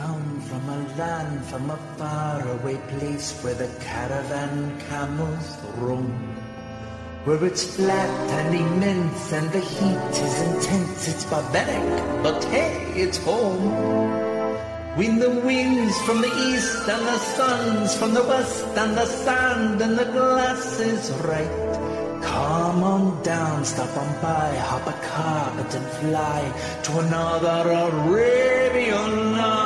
come from a land, from a faraway place where the caravan camels roam. Where it's flat and immense and the heat is intense. It's barbaric, but hey, it's home. When the winds from the east and the suns from the west and the sand and the glass is right. Come on down, stop on by, hop a car and fly to another Arabian night.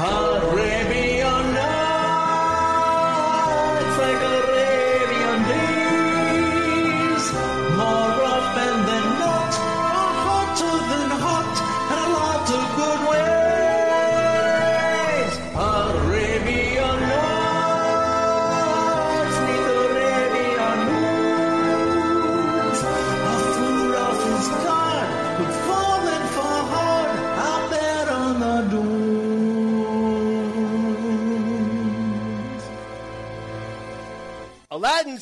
Arabian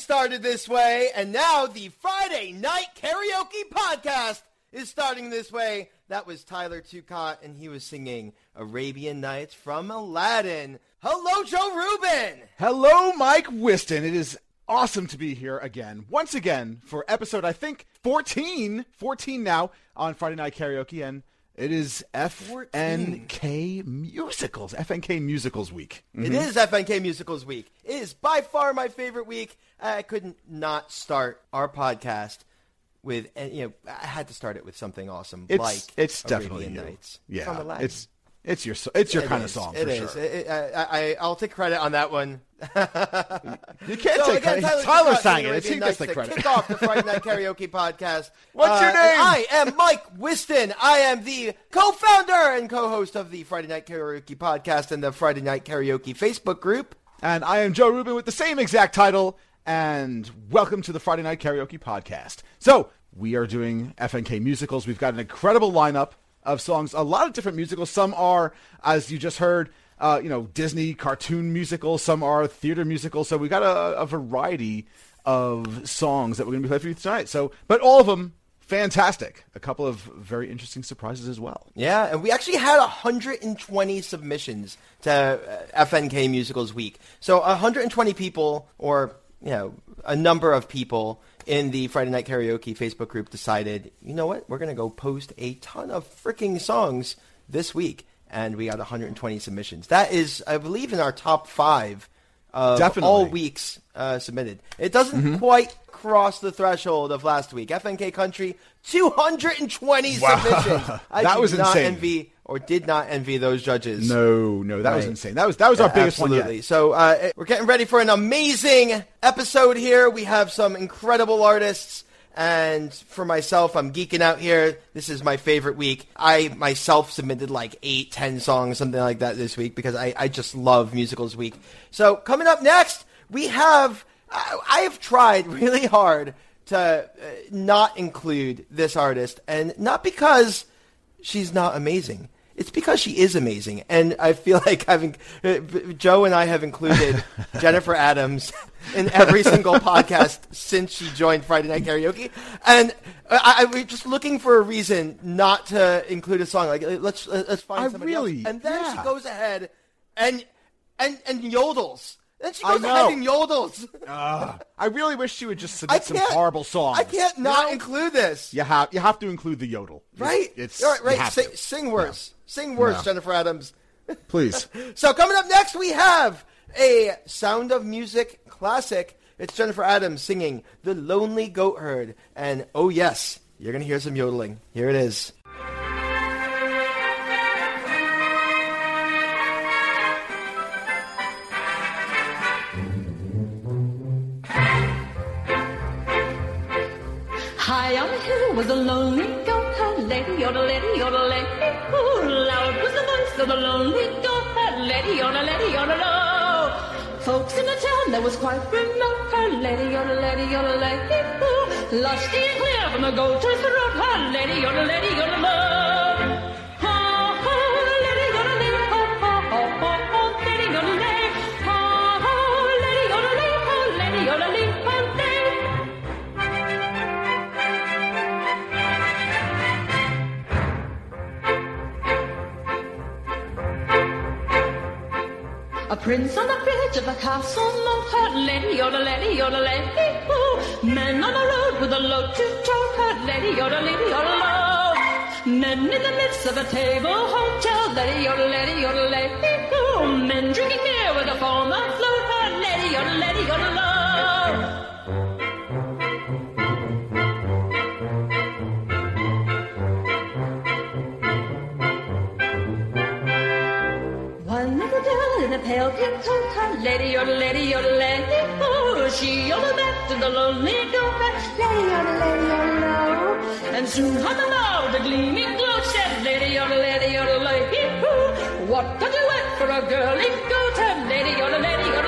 started this way, and now the Friday Night Karaoke Podcast is starting this way. That was Tyler Turcotte, and he was singing Arabian Nights from Aladdin. Hello, Joe Rubin! Hello, Mike Wiston. It is awesome to be here again, once again, for episode, I think, 14, 14 now on Friday Night Karaoke, and it is FNK Musicals, FNK Musicals Week. It mm-hmm. is FNK Musicals Week. It is by far my favorite week. I couldn't not start our podcast with, you know, I had to start it with something awesome It's, like it's Arabian definitely you. Nights Yeah, it's, it's your, it's your It kind is. of song, It for is. sure. It- I, I, I'll take credit on that one. You can't So take again, credit. Tyler, Tyler sang it. It's he gets the credit. Kick off the Friday Night Karaoke podcast. What's your Uh, name? I am Mike Wiston. I am the co-founder and co-host of the Friday Night Karaoke podcast and the Friday Night Karaoke Facebook group. And I am Joe Rubin with the same exact title. And welcome to the Friday Night Karaoke Podcast. So, we are doing FNK musicals. We've got an incredible lineup of songs, a lot of different musicals. Some are, as you just heard, uh, you know, Disney cartoon musicals. Some are theater musicals. So, we got a, a variety of songs that we're going to be playing for you tonight. So, but all of them fantastic. A couple of very interesting surprises as well. Yeah, and we actually had 120 submissions to uh, FNK Musicals Week. So 120 people, or you know, a number of people in the Friday Night Karaoke Facebook group decided, you know what, we're gonna go post a ton of freaking songs this week, and we got 120 submissions. That is, I believe, in our top five of Definitely. all weeks uh, submitted. It doesn't quite cross the threshold of last week. FNK Country, 220 submissions. I That do was not insane. envy or did not envy those judges. No, no, that was insane. That was that was our Yeah, biggest one absolutely. yet. So uh, we're getting ready for an amazing episode here. We have some incredible artists. And for myself, I'm geeking out here. This is my favorite week. I myself submitted like eight, ten songs, something like that this week because I, I just love musicals week. So coming up next, we have, I, I have tried really hard to uh, not include this artist and not because she's not amazing. It's because she is amazing, and I feel like having uh, Joe and I have included Jennifer Adams in every single podcast since she joined Friday Night Karaoke, and I, I we're just looking for a reason not to include a song. Like let's let's find I somebody really- else, and then she goes ahead and and and yodels. Then she goes ahead and yodels. Ah, I really wish she would just submit some can't horrible songs. I can't You not include this. You have you have to include the yodel, Right? It's, All right, you right. have Sing, to. sing worse. Sing worse, No. Jennifer Adams. please. So coming up next, we have a Sound of Music classic. It's Jennifer Adams singing "The Lonely Goatherd," and oh yes, you're gonna hear some yodeling. Here it is. Was a lonely goat lady, yodel lady, yodel lady. Ooh, loud was the voice of the lonely goat lady, yodel lady, yodel oh. Folks in the town that was quite remote, her lady, yodel lady, yodel lady. Ooh, lusty and clear from the goat herd's throat, her lady, yodel lady, yodel oh. Prince on the bridge of a castle moat, lady, yoda, lady, yoda, lady, ooh. Men on the road with a load to tow, hurt lady, yoda, lady, low. Men in the midst of a table hotel, lady, yoda, lady, yoda, lady, ooh. Men drinking beer with a former float, hurt lady, yoda, lady. One a pink coat, her lady, your lady, your lady, oh, she on the back to the lonely goat, lady, your lady, your low. And soon on the bow, the gleaming glow said, lady, your lady, your lady, oh, what you wait for a girl in her lady, your lady, your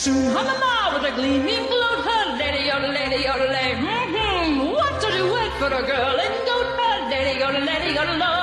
Soon hung a ma with a gleaming gloat, her lady, yodel, lady, yodel, lady, mm-hmm. What did you wait for a girl in goat, her lady, yodel, lady, yodel, low.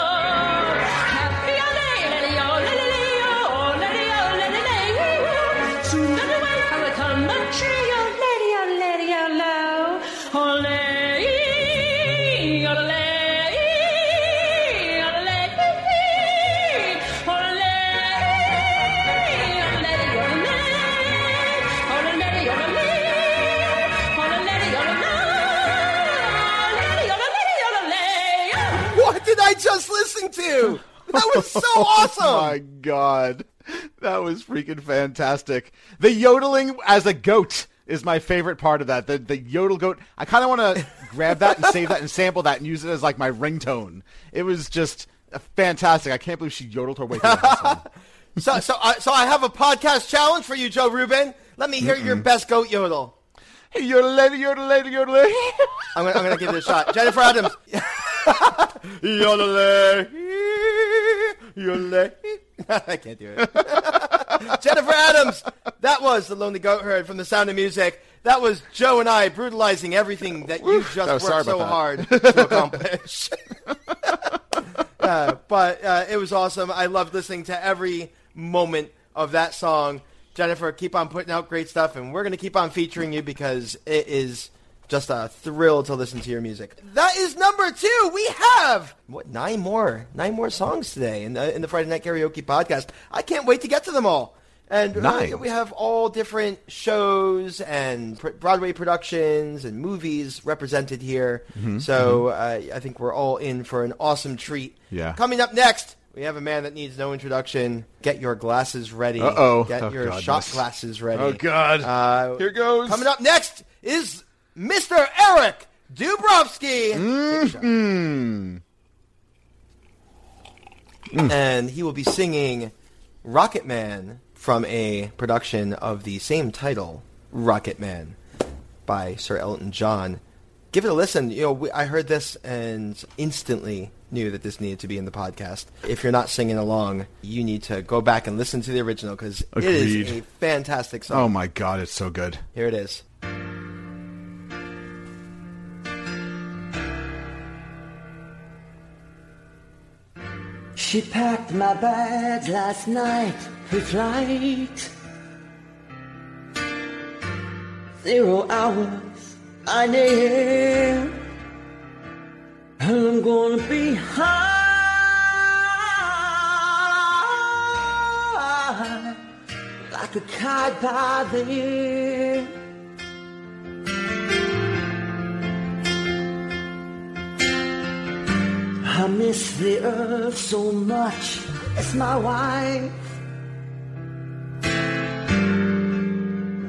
Just listen to? That was so Oh awesome. my god. That was freaking fantastic. The yodeling as a goat is my favorite part of that. The the yodel goat. I kind of want to grab that and save that and sample that and use it as like my ringtone. It was just uh, fantastic. I can't believe she yodeled her way through that song. So, so, I so I have a podcast challenge for you, Joe Rubin. Let me hear your best goat yodel. Hey, yodel lady, yodel lady, yodel lady. I'm gonna, I'm gonna give it a shot. Jennifer Adams. Yodelay, yodelay. I can't do it. Jennifer Adams. That was the Lonely Goatherd from The Sound of Music. That was Joe and I brutalizing everything that you just Oh, worked so about hard to accomplish. Uh, but uh, it was awesome. I loved listening to every moment of that song. Jennifer, keep on putting out great stuff, and we're going to keep on featuring you because it is just a thrill to listen to your music. That is number two. We have what nine more, nine more songs today in the in the Friday Night Karaoke podcast. I can't wait to get to them all. And uh, Nine. we have all different shows and pr- Broadway productions and movies represented here. Mm-hmm, so Uh, I think we're all in for an awesome treat. Yeah. Coming up next, we have a man that needs no introduction. Get your glasses ready. Uh-oh. Get Oh, your God, shot yes. glasses ready. Oh, God. Uh, Here goes. Coming up next is Mr. Eric Dubrofsky. Hmm. And he will be singing Rocket Man from a production of the same title, Rocket Man, by Sir Elton John. Give it a listen. You know, we, I heard this and instantly knew that this needed to be in the podcast. If you're not singing along, you need to go back and listen to the original because it is a fantastic song. Oh my god, it's so good. Here it is. She packed my bags last night for flight. Zero hours, I near. And I'm gonna be high like a kite by then. I miss the earth so much. It's my wife.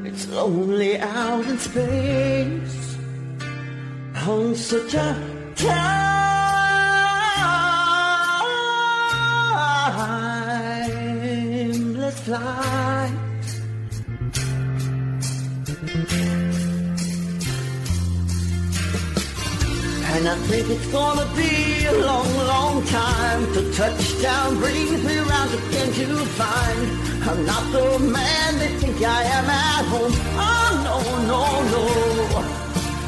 It's lonely out in space on such a timeless flight. And I think it's gonna be a long, long time to touchdown brings me round again to find I'm not the man they think I am at home. Oh no, no, no.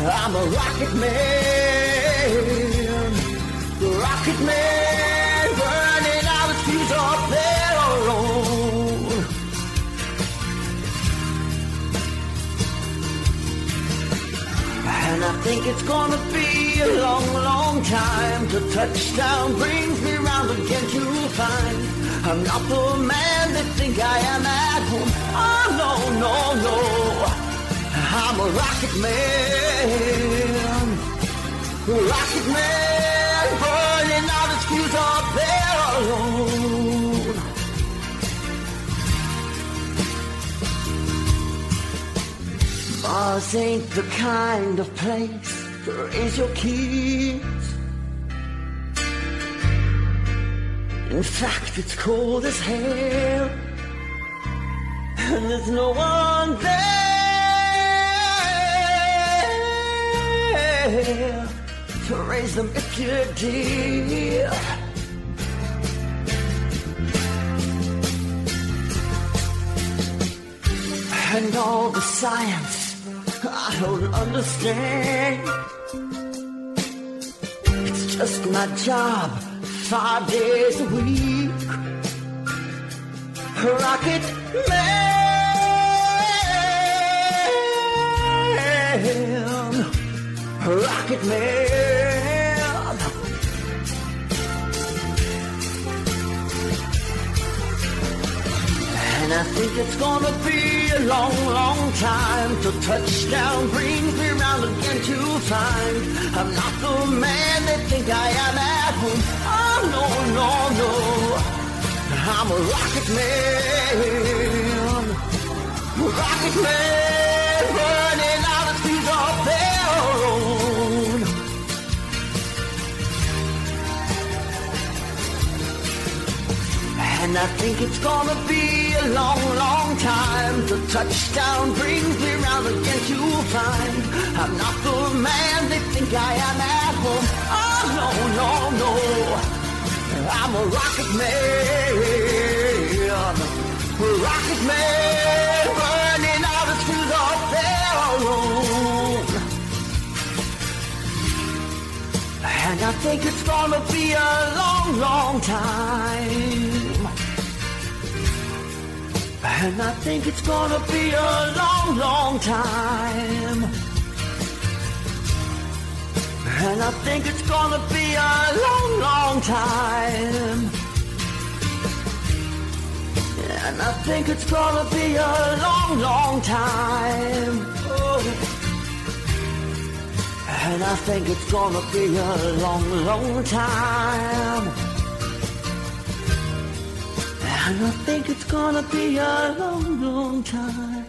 I'm a rocket man. Rocket man burning out his fuse up there alone. And I think it's gonna a long, long time to touchdown brings me round again to find I'm not the man they think I am at home. Oh no, no, no. I'm a rocket man. Rocket man burning out his fuse up there alone. Mars ain't the kind of place to raise your kids. In fact, it's cold as hell. And there's no one there to raise them if you did. And all the science I don't understand. It's just my job, five days a week. Rocket Man. Rocket Man. And I think it's gonna be a long, long time to touchdown brings me round again to find I'm not the man they think I am at home. Oh no, no, no. I'm a rocket man. Rocket man And I think it's gonna be a long, long time to touchdown brings me round again to find I'm not the man they think I am at home. Oh no, no, no. I'm a rocket man. Rocket man burning out up there alone. And I think it's gonna be a long, long time. And I think it's gonna be a long, long time. And I think it's gonna be a long, long time. And I think it's gonna be a long, long time. Oh. And I think it's gonna be a long, long time. And I think it's gonna be a long, long time.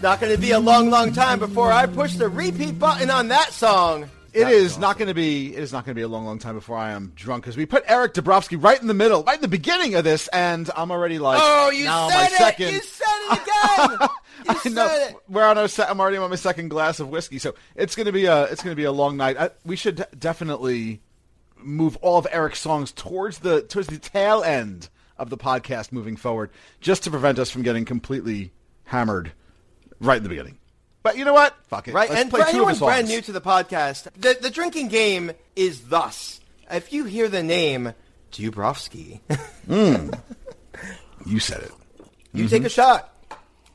Not going to be a long, long time before I push the repeat button on that song. It is not going to be. It is not going to be a long, long time before I am drunk because we put Eric Dubrofsky right in the middle, right in the beginning of this, and I'm already like, Oh, you now said my it! second. You said it again! You I said know. it! We're on our. set. I'm already on my second glass of whiskey, so it's going to be a. It's going to be a long night. I, we should definitely move all of Eric's songs towards the towards the tail end of the podcast moving forward, just to prevent us from getting completely hammered right in the beginning. But you know what? Fuck it. Right, Let's and play for anyone brand new to the podcast, the, the drinking game is thus. If you hear the name Dubrofsky, you said it. you Mm-hmm. take a shot.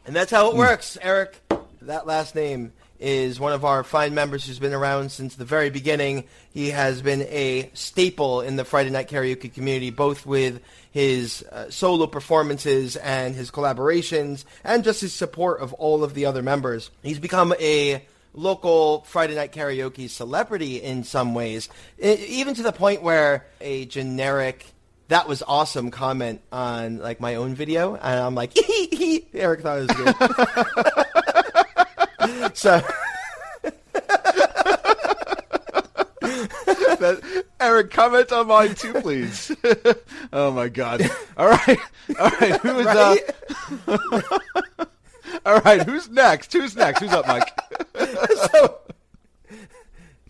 And that's Mm. how it works, Eric. That last name is one of our fine members who's been around since the very beginning. He has been a staple in the Friday Night Karaoke community, both with his uh, solo performances and his collaborations, and just his support of all of the other members. He's become a local Friday Night Karaoke celebrity in some ways, even to the point where a generic that was awesome comment on like my own video, and I'm like, Eric thought it was good. so That- Eric, comment on mine too, please. oh my God! All right, all right. Who is uh, all right? Who's next? Who's next? Who's up, Mike? so,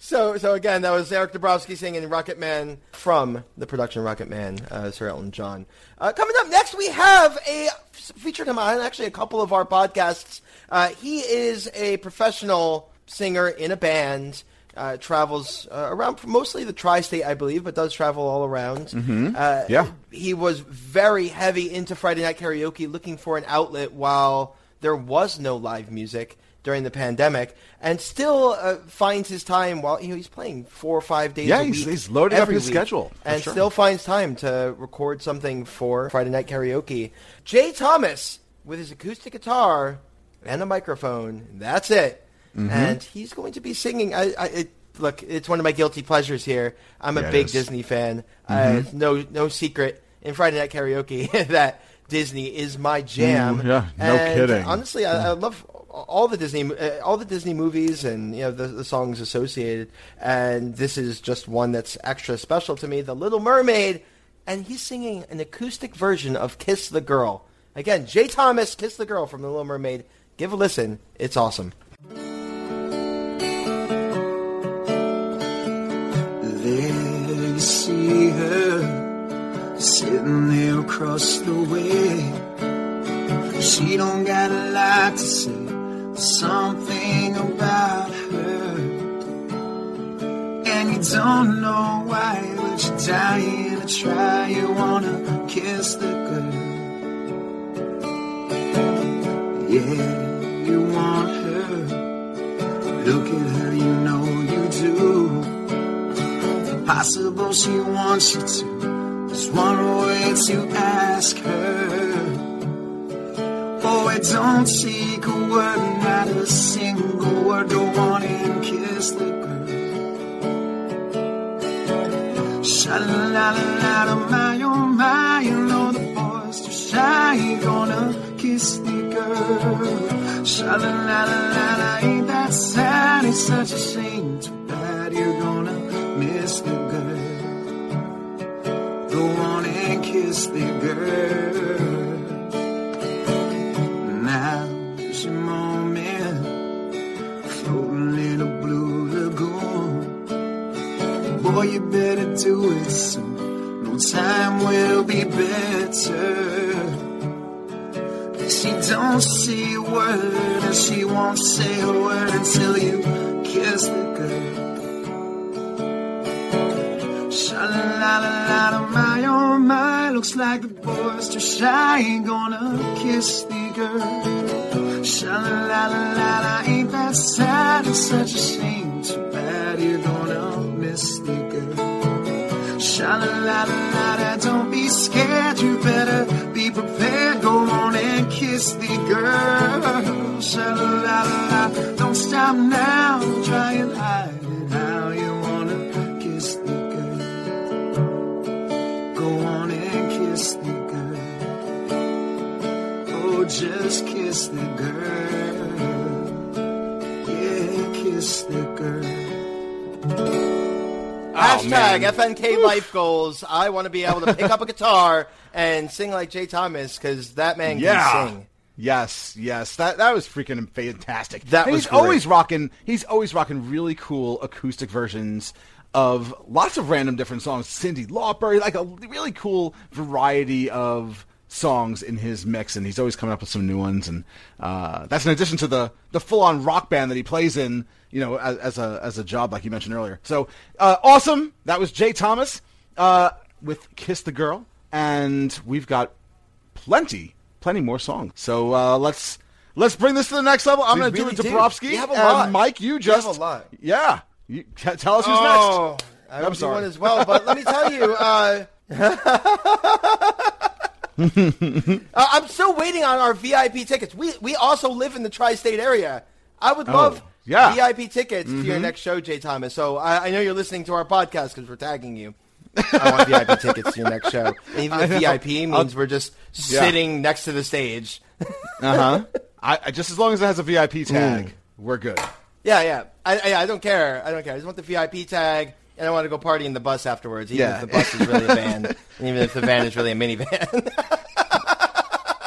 so, so again, that was Eric Dubrofsky singing Rocket Man from the production Rocket Man, uh, Sir Elton John. Uh, coming up next, we have a featured him on actually a couple of our podcasts. Uh, he is a professional singer in a band. Uh, travels uh, around mostly the tri-state, I believe, but does travel all around. Uh, Yeah. he was very heavy into Friday Night Karaoke, looking for an outlet while there was no live music during the pandemic, and still uh, finds his time while you know he's playing four or five days. Yeah, a he's- he's loading up every his week, schedule, and sure. still finds time to record something for Friday Night Karaoke. Jay Thomas with his acoustic guitar and a microphone. That's it. Mm-hmm. And he's going to be singing. I, I it, look. It's one of my guilty pleasures here. I'm a Yeah, big is. Mm-hmm. Disney fan. Uh, no no secret in Friday Night Karaoke that Disney is my jam. Mm, yeah, no And kidding. Honestly, I, I love all the Disney uh, all the Disney movies and you know the, the songs associated. And this is just one that's extra special to me. The Little Mermaid, and he's singing an acoustic version of "Kiss the Girl." Again, Jay Thomas, "Kiss the Girl" from The Little Mermaid. Give a listen; it's awesome. There you see her sitting there across the way. She don't got a lot to say, something about her. And you don't know why, but you're dying to try. You wanna kiss the girl. Yeah, you want her. Look at her, you know you do possible she wants you to. Just one way to ask her. Oh, it don't take a word, not a single word. Go on and kiss the girl. Sha la la la la my oh my, you know the boy's too shy. Gonna kiss the girl. Sha la la la la, ain't that sad? It's such a shame. Too bad you're gonna miss the girl. Go on and kiss the girl. Boy, you better do it soon. No time will be better. She don't say a word, and she won't say a word until you kiss the girl. Sha la la la la my oh my, looks like the boy's too shy. Ain't gonna kiss the girl. Sha la la la la, ain't that sad? It's such a shame. Too bad you're gonna girl. Sha la la la la don't be scared. You better be prepared. Go on and kiss the girl. Sha la, Oh, Hashtag man. FNK Life Goals. I want to be able to pick up a guitar and sing like Jay Thomas because that man Yeah. can sing. Yes, yes, that that was freaking fantastic. That And was he's great. always rocking. He's always rocking really cool acoustic versions of lots of random different songs. Cyndi Lauper, like a really cool variety of songs in his mix, and he's always coming up with some new ones. And uh, that's in addition to the the full on rock band that he plays in, you know, as, as a as a job, like you mentioned earlier. So uh, awesome! That was Jay Thomas uh, with "Kiss the Girl," and we've got plenty, plenty more songs. So uh, let's let's bring this to the next level. I'm going to really do it to Brovsky We have a and lot. Mike. You We just have a lot. Yeah, you, tell us who's Oh, I I'm hope sorry. as well. But let me tell you, uh, I'm still waiting on our VIP tickets. We we also live in the tri-state area. I would love Oh, yeah. Mm-hmm. VIP tickets to your next show, Jay Thomas. So I, I know you're listening to our podcast because we're tagging you. I want VIP tickets to your next show. And even if. VIP means we're just Yeah. sitting next to the stage. Uh huh. I, I just as long as it has a VIP tag, Mm. we're good. Yeah, yeah. I, I, I don't care. I don't care. I just want the VIP tag, and I want to go party in the bus afterwards, even Yeah. if the bus is really a van, and even if the van is really a minivan.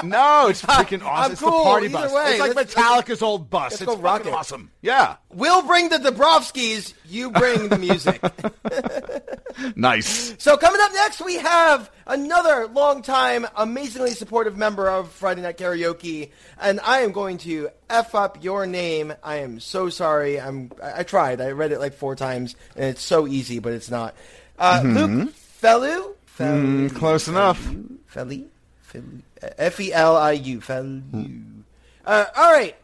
No, it's freaking awesome. I'm it's cool, the party bus. way. It's like Let's- Metallica's old bus. let's it's go rock fucking it. awesome. Yeah. we'll bring the Dubrofskys. You bring the music. Nice. so coming up next, we have another longtime, amazingly supportive member of Friday Night Karaoke, and I am going to f up your name. I am so sorry. I'm. I, I tried. I read it like four times, and it's so easy, but it's not. Uh, Luke Felu. Felu. Mm, close enough. Feli? F E L I U. Felu. Uh, all right.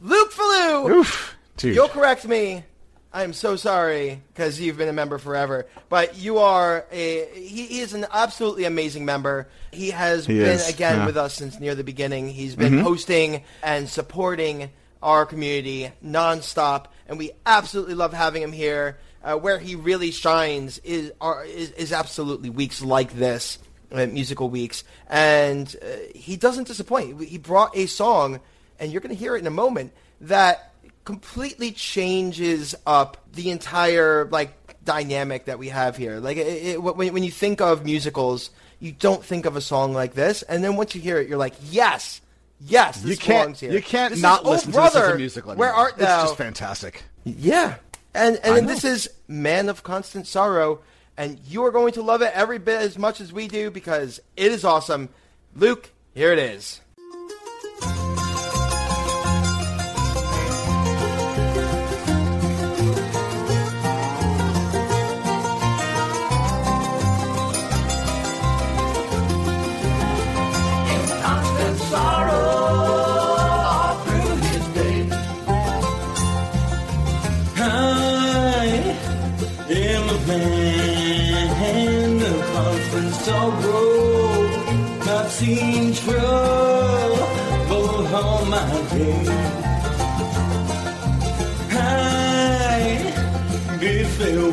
Luke Felu. Oof. Dude. You'll correct me. I'm so sorry because you've been a member forever, but you are a. He, he is an absolutely amazing member. He has He been is, again yeah. with us since near the beginning. He's been hosting and supporting our community nonstop, and we absolutely love having him here. Uh, where he really shines is, are, is is absolutely weeks like this, uh, musical weeks, and uh, he doesn't disappoint. He brought a song, and you're going to hear it in a moment that completely changes up the entire like dynamic that we have here. Like it, it, when when you think of musicals, you don't think of a song like this, and then once you hear it, you're like, yes, yes, this you can't. here. You can't This is, not "Oh, listen brother, to this as a musical. Anymore. Where art It's thou? just fantastic. Yeah. And and know. this is Man of Constant Sorrow, and you are going to love it every bit as much as we do because it is awesome. Luke, here it is.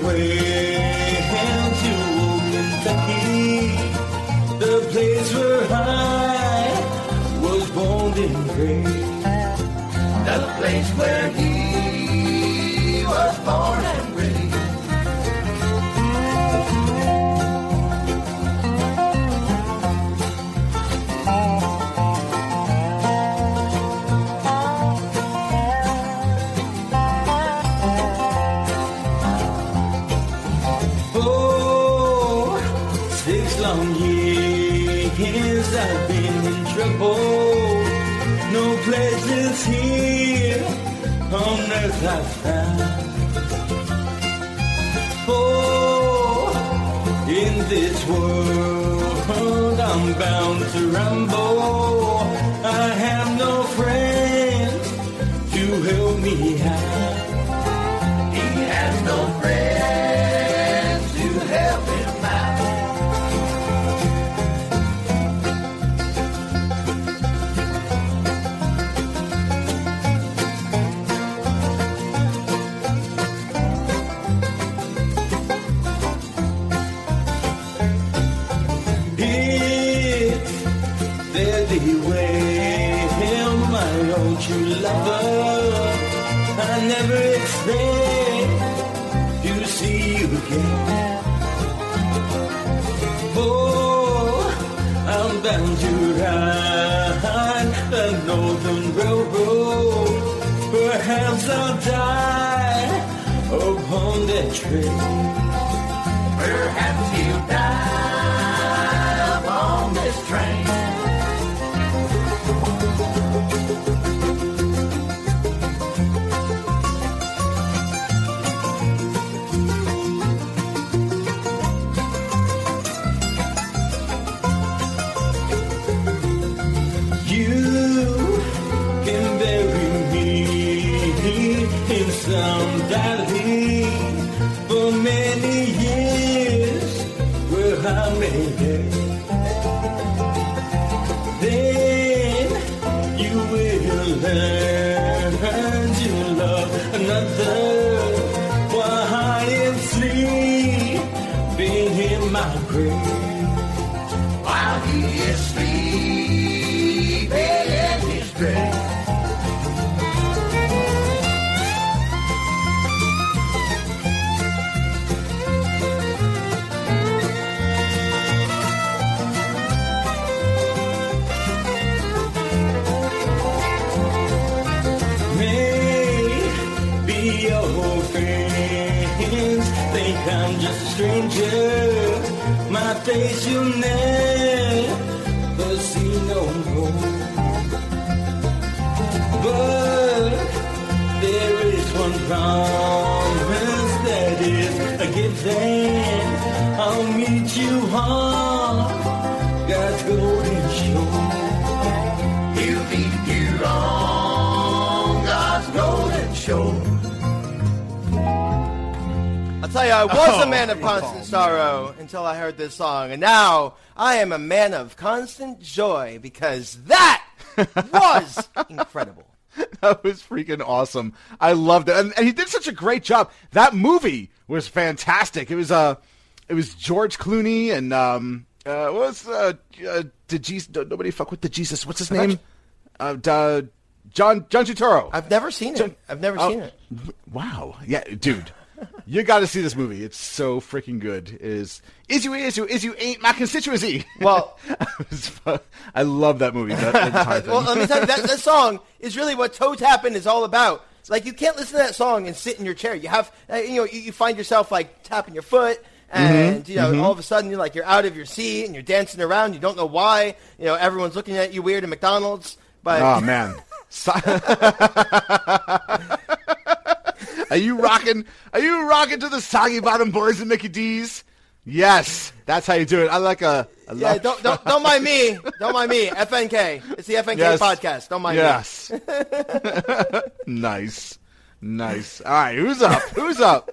To old Kentucky, the place where I was born and raised. The place where in this world I'm bound to ramble. I have no friends to help me out. Train. Perhaps he'll My face you'll never see no more. But there is one promise that is a given. I'll meet you on God's golden tell you, I was a Oh, man of constant sorrow until I heard this song, and now I am a man of constant joy because that was incredible. That was freaking awesome. I loved it, and, and he did such a great job. That movie was fantastic. It was uh, it was George Clooney and um, uh, what was uh, uh the Jesus? Nobody fuck with the Jesus. What's his name? Uh, John John Turturro. I've never seen it. I've never Oh, seen it. Wow. Yeah, dude. You got to see this movie. It's so freaking good. It Is is you is you is you ain't my constituency? Well- I love that movie. That. Well, let me tell you, that, that song is really what Toe Tappin' is all about. Like, you can't listen to that song and sit in your chair. You have, uh, you know, you, you find yourself, like, tapping your foot, and, you know, all of a sudden you're like, you're out of your seat, and you're dancing around. You don't know why. You know, everyone's looking at you weird at McDonald's. But Oh man. Are you rocking? Are you rocking to the Soggy Bottom Boys and Mickey D's? Yes, that's how you do it. I like a. a yeah, don't, don't, don't mind me. Don't mind me. FNK. It's the FNK Yes. podcast. Don't mind me. Yes. nice, nice. All right, who's up? Who's up?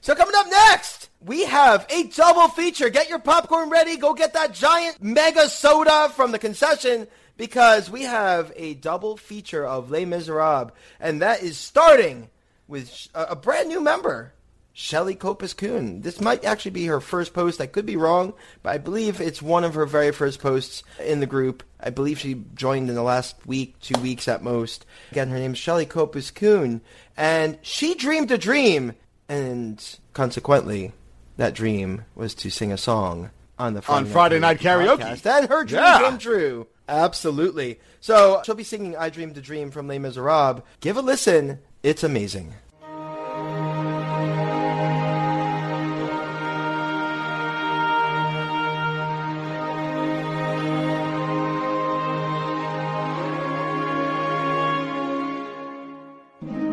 So coming up next, we have a double feature. Get your popcorn ready. Go get that giant mega soda from the concession because we have a double feature of Les Miserables, and that is starting with a, a brand new member. Shelly Corpuz-Kuhn. This might actually be her first post. I could be wrong, but I believe it's one of her very first posts in the group. I believe she joined in the last week, two weeks at most. Again, her name is Shelly Corpuz-Kuhn, and she dreamed a dream, and consequently, that dream was to sing a song on the Friday On Friday Night Karaoke. podcast. And her dream Yeah. came true. Absolutely. So she'll be singing "I Dreamed a Dream" from Les Miserables. Give a listen. It's amazing.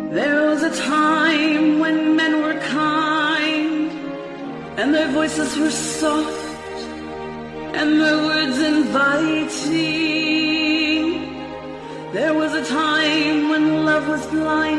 There was a time when men were kind, and their voices were soft, and their words inviting. There was a time when love was blind,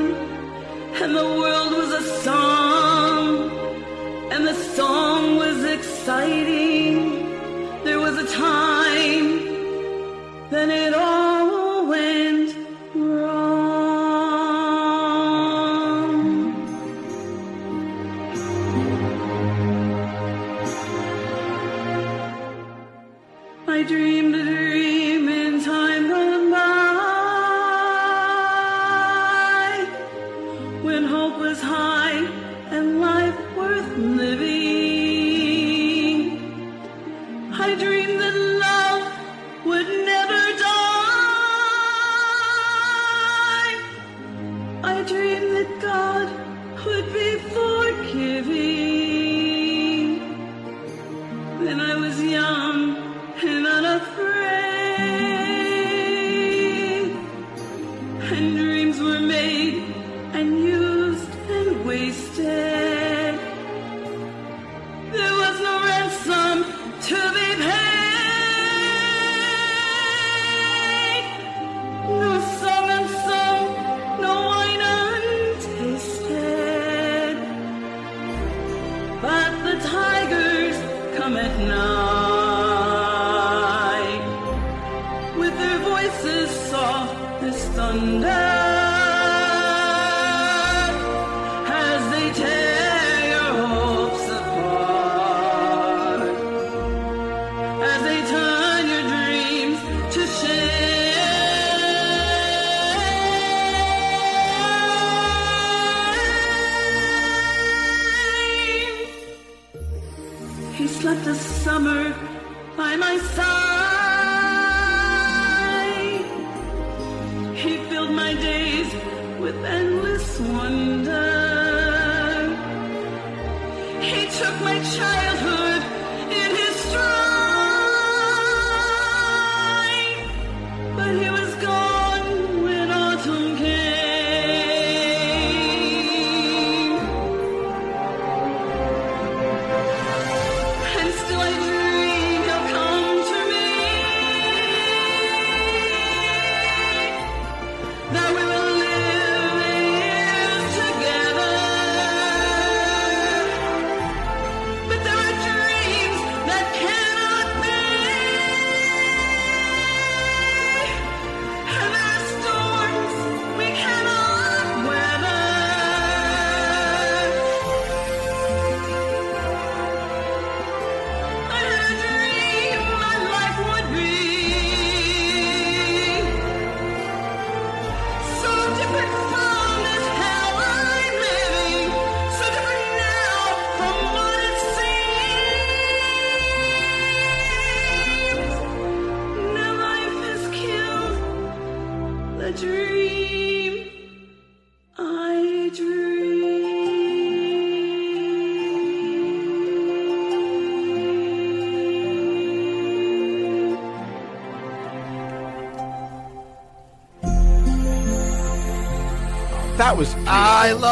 by my side. He filled my days with endless wonder. He took my childhood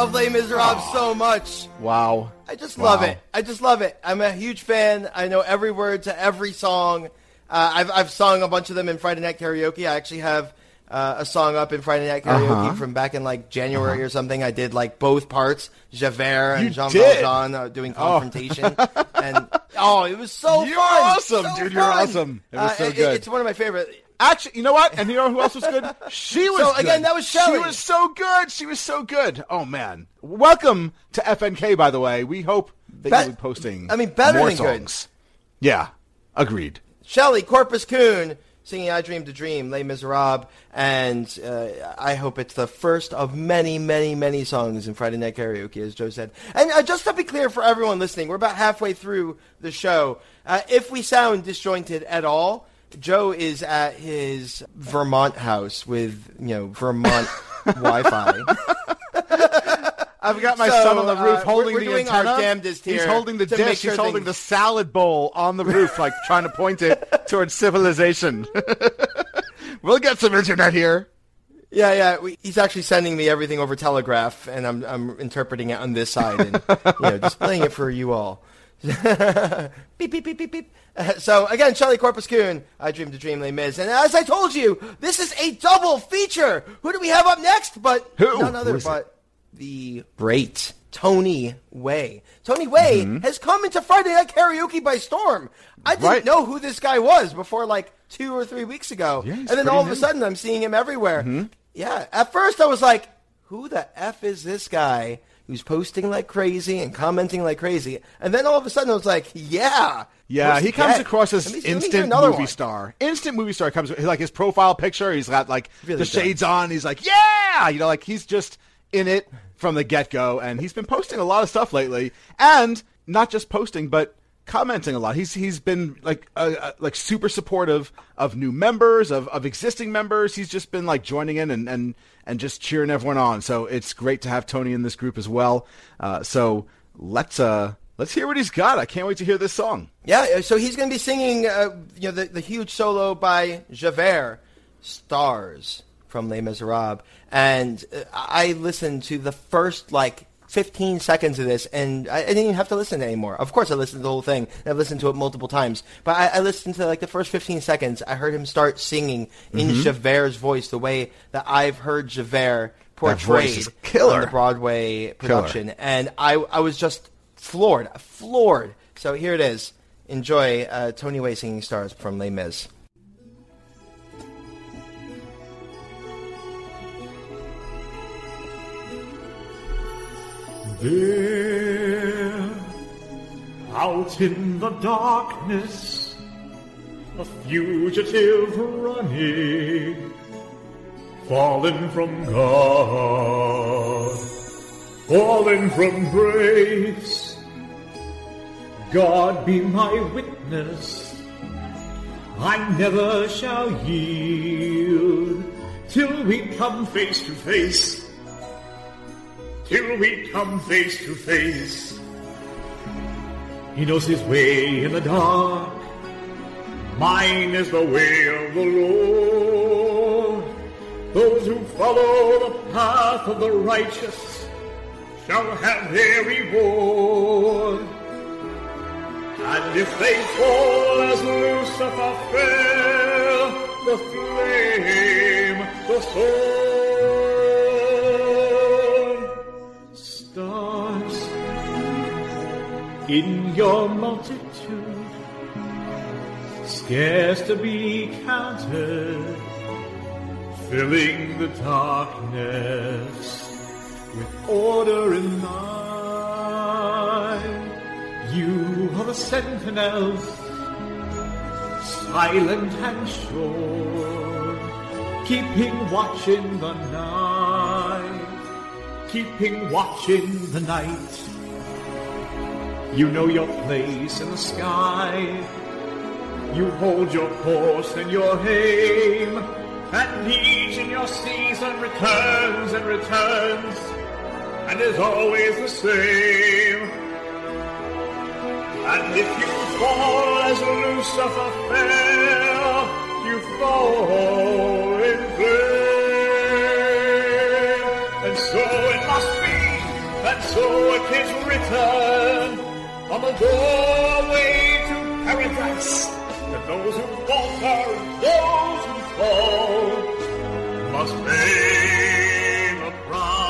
love Les Miserables so much. wow. I just love it. I just love it. I'm a huge fan. I know every word to every song. Uh, I've I've sung a bunch of them in Friday Night Karaoke. I actually have uh, a song up in Friday Night Karaoke Uh-huh. from back in like January or something. I did like both parts, Javert and You Jean did? Valjean uh, doing confrontation, and oh, it was so You're fun. awesome, So dude. You're awesome. It was Uh, so good. it's one of my favorite. Actually, you know what? And you know who else was good? She was. So, again, that was Shelly. She was so good. She was so good. Oh man! Welcome to FNK. By the way, we hope that Be- you'll be posting. I mean, better more than good. Yeah, agreed. Shelly Corpus Coon singing "I Dreamed a Dream," Les Miserables, and uh, I hope it's the first of many, many, many songs in Friday Night Karaoke, as Joe said. And uh, just to be clear for everyone listening, we're about halfway through the show. Uh, if we sound disjointed at all, Joe is at his Vermont house with you know Vermont Wi-Fi. I've got my So, son on the roof uh, holding we're- we're the antenna. damnedest He's holding the dish. sure He's holding things- the salad bowl on the roof, like trying to point it towards civilization. we'll get some internet here. Yeah, yeah. We, he's actually sending me everything over Telegraph, and I'm I'm interpreting it on this side and you know displaying it for you all. Beep beep beep beep beep. Uh, so again, Charlie Corpuz-Kuhn, I dreamed a dream, Les Mis, and as I told you, this is a double feature. Who do we have up next? But Who? none other is it? but the great Tony Way. Tony Way has come into Friday Night Karaoke by storm. I didn't Mm-hmm. Right. know who this guy was before like two or three weeks ago, Yeah, and then all of a sudden I'm seeing him everywhere. Yeah, at first I was like, who the F is this guy who's posting like crazy and commenting like crazy? And then all of a sudden I was like, yeah. Yeah, he comes that? across as Let me- let me hear instant movie one. star. Instant movie star comes like his profile picture. He's got like Really the does. shades on. He's like, yeah, you know, like he's just in it from the get go. And he's been posting a lot of stuff lately, and not just posting, but commenting a lot. He's he's been like uh, uh, like super supportive of new members, of of existing members. He's just been like joining in and and and just cheering everyone on. So it's great to have Tony in this group as well. Uh, so let's uh let's hear what he's got. I can't wait to hear this song. Yeah, so he's going to be singing, uh, you know, the, the huge solo by Javert, "Stars" from Les Miserables, and uh, I listened to the first like 15 seconds of this, and I, I didn't even have to listen anymore. Of course, I listened to the whole thing. I've listened to it multiple times, but I, I listened to like the first 15 seconds. I heard him start singing in Mm-hmm. Javert's voice, the way that I've heard Javert portrayed killer. on the Broadway production, and I I was just floored, floored. So here it is. Enjoy uh, Tony Way singing stars from Les Mis. There, out in the darkness, a fugitive running, fallen from God, fallen from grace. God be my witness, I never shall yield till we come face to face. Till we come face to face. He knows his way in the dark. Mine is the way of the Lord. Those who follow the path of the righteous shall have their reward. And if they fall as Lucifer fell, the flame, the sword, in your multitude, scarce to be counted, filling the darkness with order and mind. You are the sentinels, silent and sure, keeping watch in the night, keeping watch in the night. You know your place in the sky. You hold your course and your aim, and each in your season returns and returns, and is always the same. And if you fall as Lucifer fell, you fall in flame. And so it must be, and so it is written the doorway to paradise that those who falter, those who fall, must pay the price.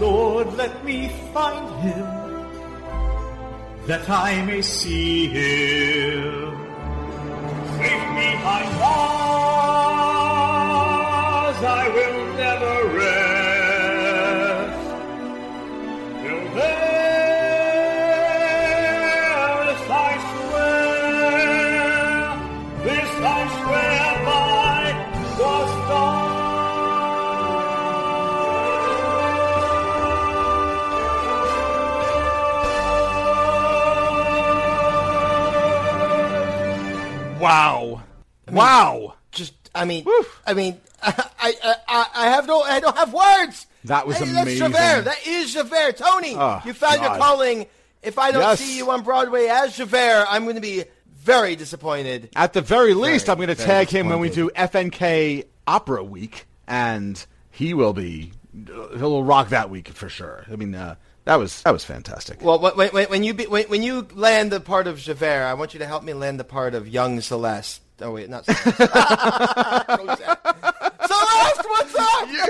Lord, let me find him, that I may see him. Behind bars, wow. Just, I mean, Woo. I mean, I, I, I, I have no, I don't have words. That was amazing. That's Javert. That is Javert. Tony, Oh, you found your calling. If I don't Yes. see you on Broadway as Javert, I'm going to be very disappointed. At the very least, Very, I'm going to tag him when we do FNK Opera Week, and he will be he'll rock that week for sure. I mean, uh, that was that was fantastic. Well, when, when, when you be, when, when you land the part of Javert, I want you to help me land the part of young Celeste. Oh wait, not Celeste. What's up? you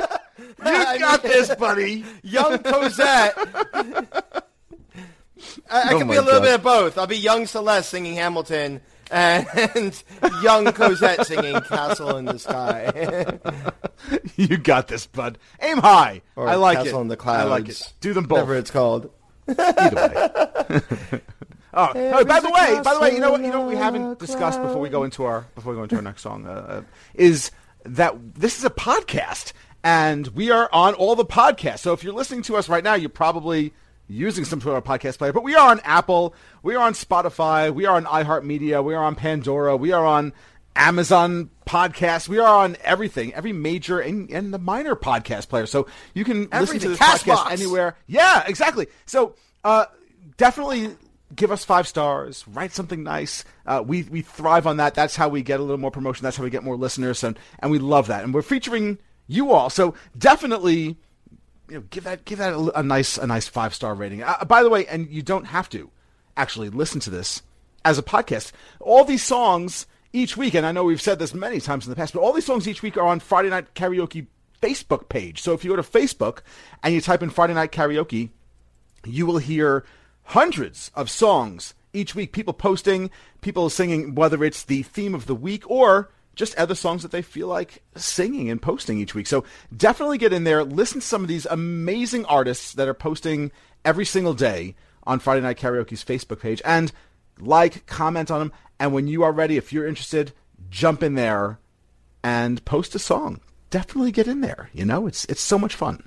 I got this, buddy. young Cosette. I, I Oh could be a little God. bit of both. I'll be young Celeste singing Hamilton and young Cosette singing Castle in the Sky. You got this, bud. Aim high. or I like Castle it. in the Clouds. I like it. Do them both. Whatever it's called. Either way. Oh, oh, by the way, by the way, you know what? You know what we haven't discussed before we go into our before we go into our next song uh, uh, is that this is a podcast, and we are on all the podcasts. So if you're listening to us right now, you're probably using some sort of podcast player. But we are on Apple, we are on Spotify, we are on iHeartMedia, we are on Pandora, we are on Amazon podcasts. We are on everything, every major and, and the minor podcast player. So you can listen to this podcast anywhere. Yeah, exactly. So uh, definitely give us five stars. Write something nice. Uh, we we thrive on that. That's how we get a little more promotion. That's how we get more listeners, and and we love that. And we're featuring you all. So definitely. You know, give that give that a, a nice a nice five star rating. Uh, by the way, and you don't have to actually listen to this as a podcast. All these songs each week, and I know we've said this many times in the past, but all these songs each week are on Friday Night Karaoke Facebook page. So if you go to Facebook and you type in Friday Night Karaoke, you will hear hundreds of songs each week. People posting, people singing, whether it's the theme of the week or just other songs that they feel like singing and posting each week. So definitely get in there, listen to some of these amazing artists that are posting every single day on Friday Night Karaoke's Facebook page and like, comment on them. And when you are ready, if you're interested, jump in there and post a song. Definitely get in there. You know, it's it's so much fun.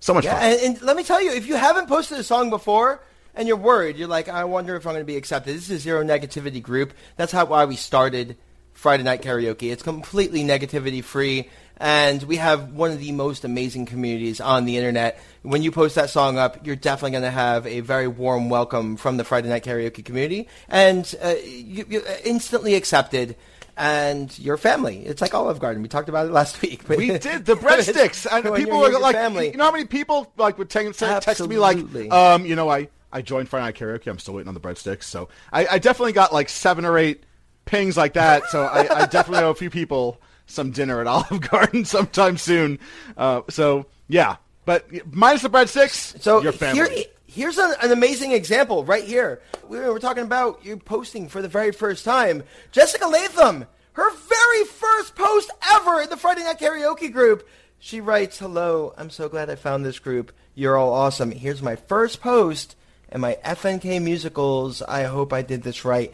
So much Yeah, fun. and, and let me tell you, if you haven't posted a song before and you're worried, you're like, I wonder if I'm going to be accepted. This is a zero negativity group. That's how why we started Friday Night Karaoke. It's completely negativity free, and we have one of the most amazing communities on the internet. When you post that song up, you're definitely going to have a very warm welcome from the Friday Night Karaoke community, and uh, you, you're instantly accepted. And your family. It's like Olive Garden. We talked about it last week. we did the breadsticks, and people were like, family. you know how many people like would text, text me like, um, you know, I I joined Friday Night Karaoke. I'm still waiting on the breadsticks, so I, I definitely got like seven or eight pings like that. So I, I definitely owe a few people some dinner at Olive Garden sometime soon. Uh, so yeah, but minus the breadsticks, So your family. here, here's an, an amazing example right here. We were, we're talking about you posting for the very first time. Jessica Latham, her very first post ever in the Friday Night Karaoke group. She writes, "Hello, I'm so glad I found this group. You're all awesome. Here's my first post and my FNK musicals. I hope I did this right."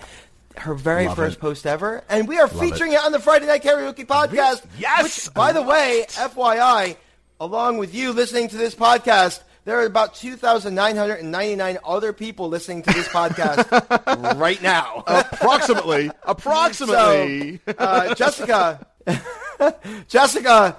Her very Love first it. post ever, and we are featuring it. on the Friday Night Karaoke podcast. Yes! Which, by the way, FYI, along with you listening to this podcast, there are about 2,999 other people listening to this podcast right now. approximately, approximately. So, uh, Jessica, Jessica,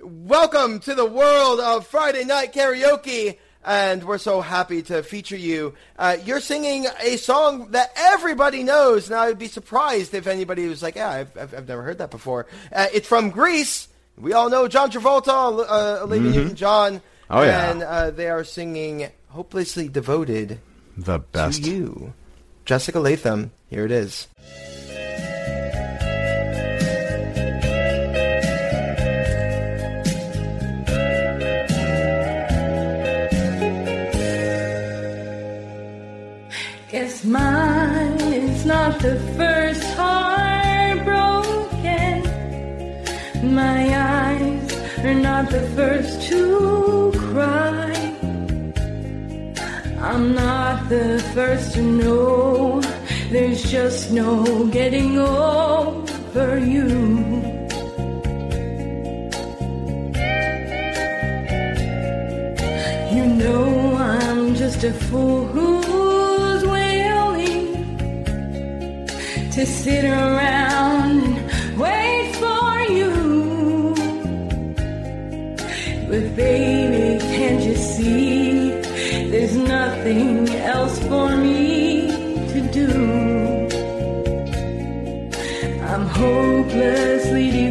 welcome to the world of Friday Night Karaoke. And we're so happy to feature you. Uh, you're singing a song that everybody knows. Now, I'd be surprised if anybody was like, "Yeah, I've, I've, I've never heard that before." Uh, it's from Grease. We all know John Travolta, uh, Olivia Newton-John, Mm-hmm. Oh, yeah. and uh, they are singing "Hopelessly Devoted" the best. to you, Jessica Latham. Here it is. Not the first heart broken. My eyes are not the first to cry. I'm not the first to know. There's just no getting over you. You know I'm just a fool to sit around and wait for you. But baby, can't you see there's nothing else for me to do? I'm hopelessly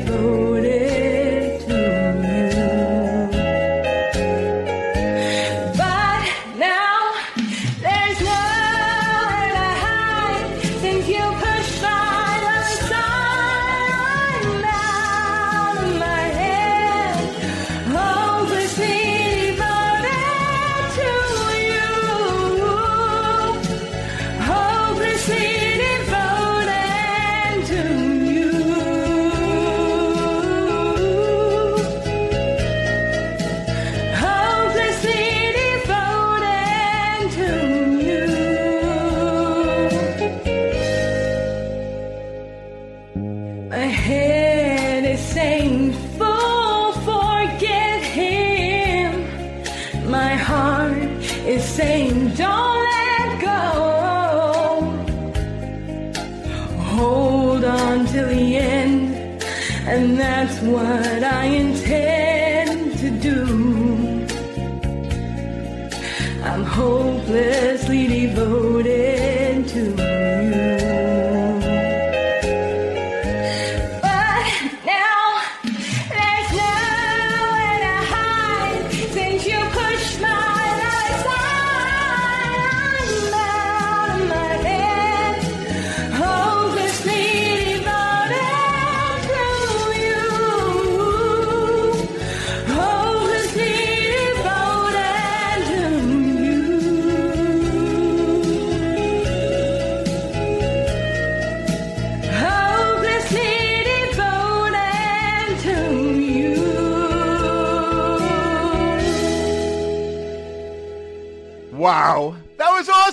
hopelessly devoted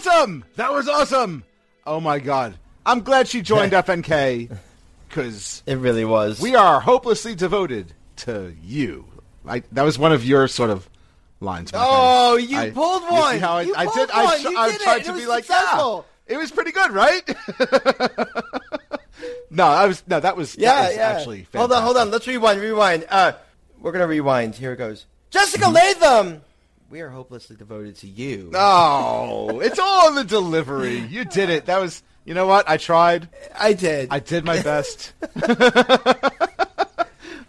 awesome! That was awesome! Oh my god, I'm glad she joined FNK. because It really was. we are hopelessly devoted to you. I, that was one of your sort of lines. Oh, friend. you I- pulled see one. how I, You I pulled did. I, one. sh- You I did tried it. to It be was like, successful. yeah, it was pretty good, right? no, I was no, that was that yeah, was yeah. actually hold on, hold on. Let's rewind. Rewind. Uh, we're gonna rewind. Here it goes. Jessica Mm-hmm. Latham. We are hopelessly devoted to you. Oh, it's all the delivery. You did it. That was. You know what? I tried. I did. I did my best.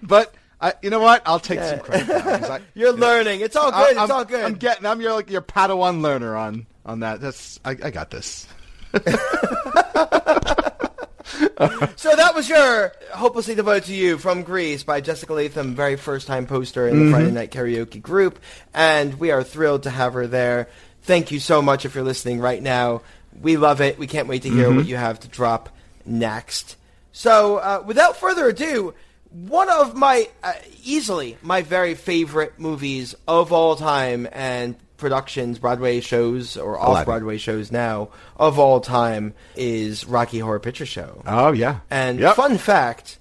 but I, you know what? I'll take some credit. I- You're learning. It's all good. I'm, it's all good. I'm getting. I'm your like your Padawan learner on on that. That's. I, I got this. So that was your "Hopelessly Devoted to You" from Grease by Jessica Latham, very first time poster in the Friday Night Karaoke group, and we are thrilled to have her there. Thank you so much if you're listening right now. We love it. We can't wait to hear what you have to drop next. So, uh, without further ado, one of my uh, easily my very favorite movies of all time and productions, Broadway shows or off Broadway shows now of all time is Rocky Horror Picture Show. Oh yeah. And Yep. fun fact,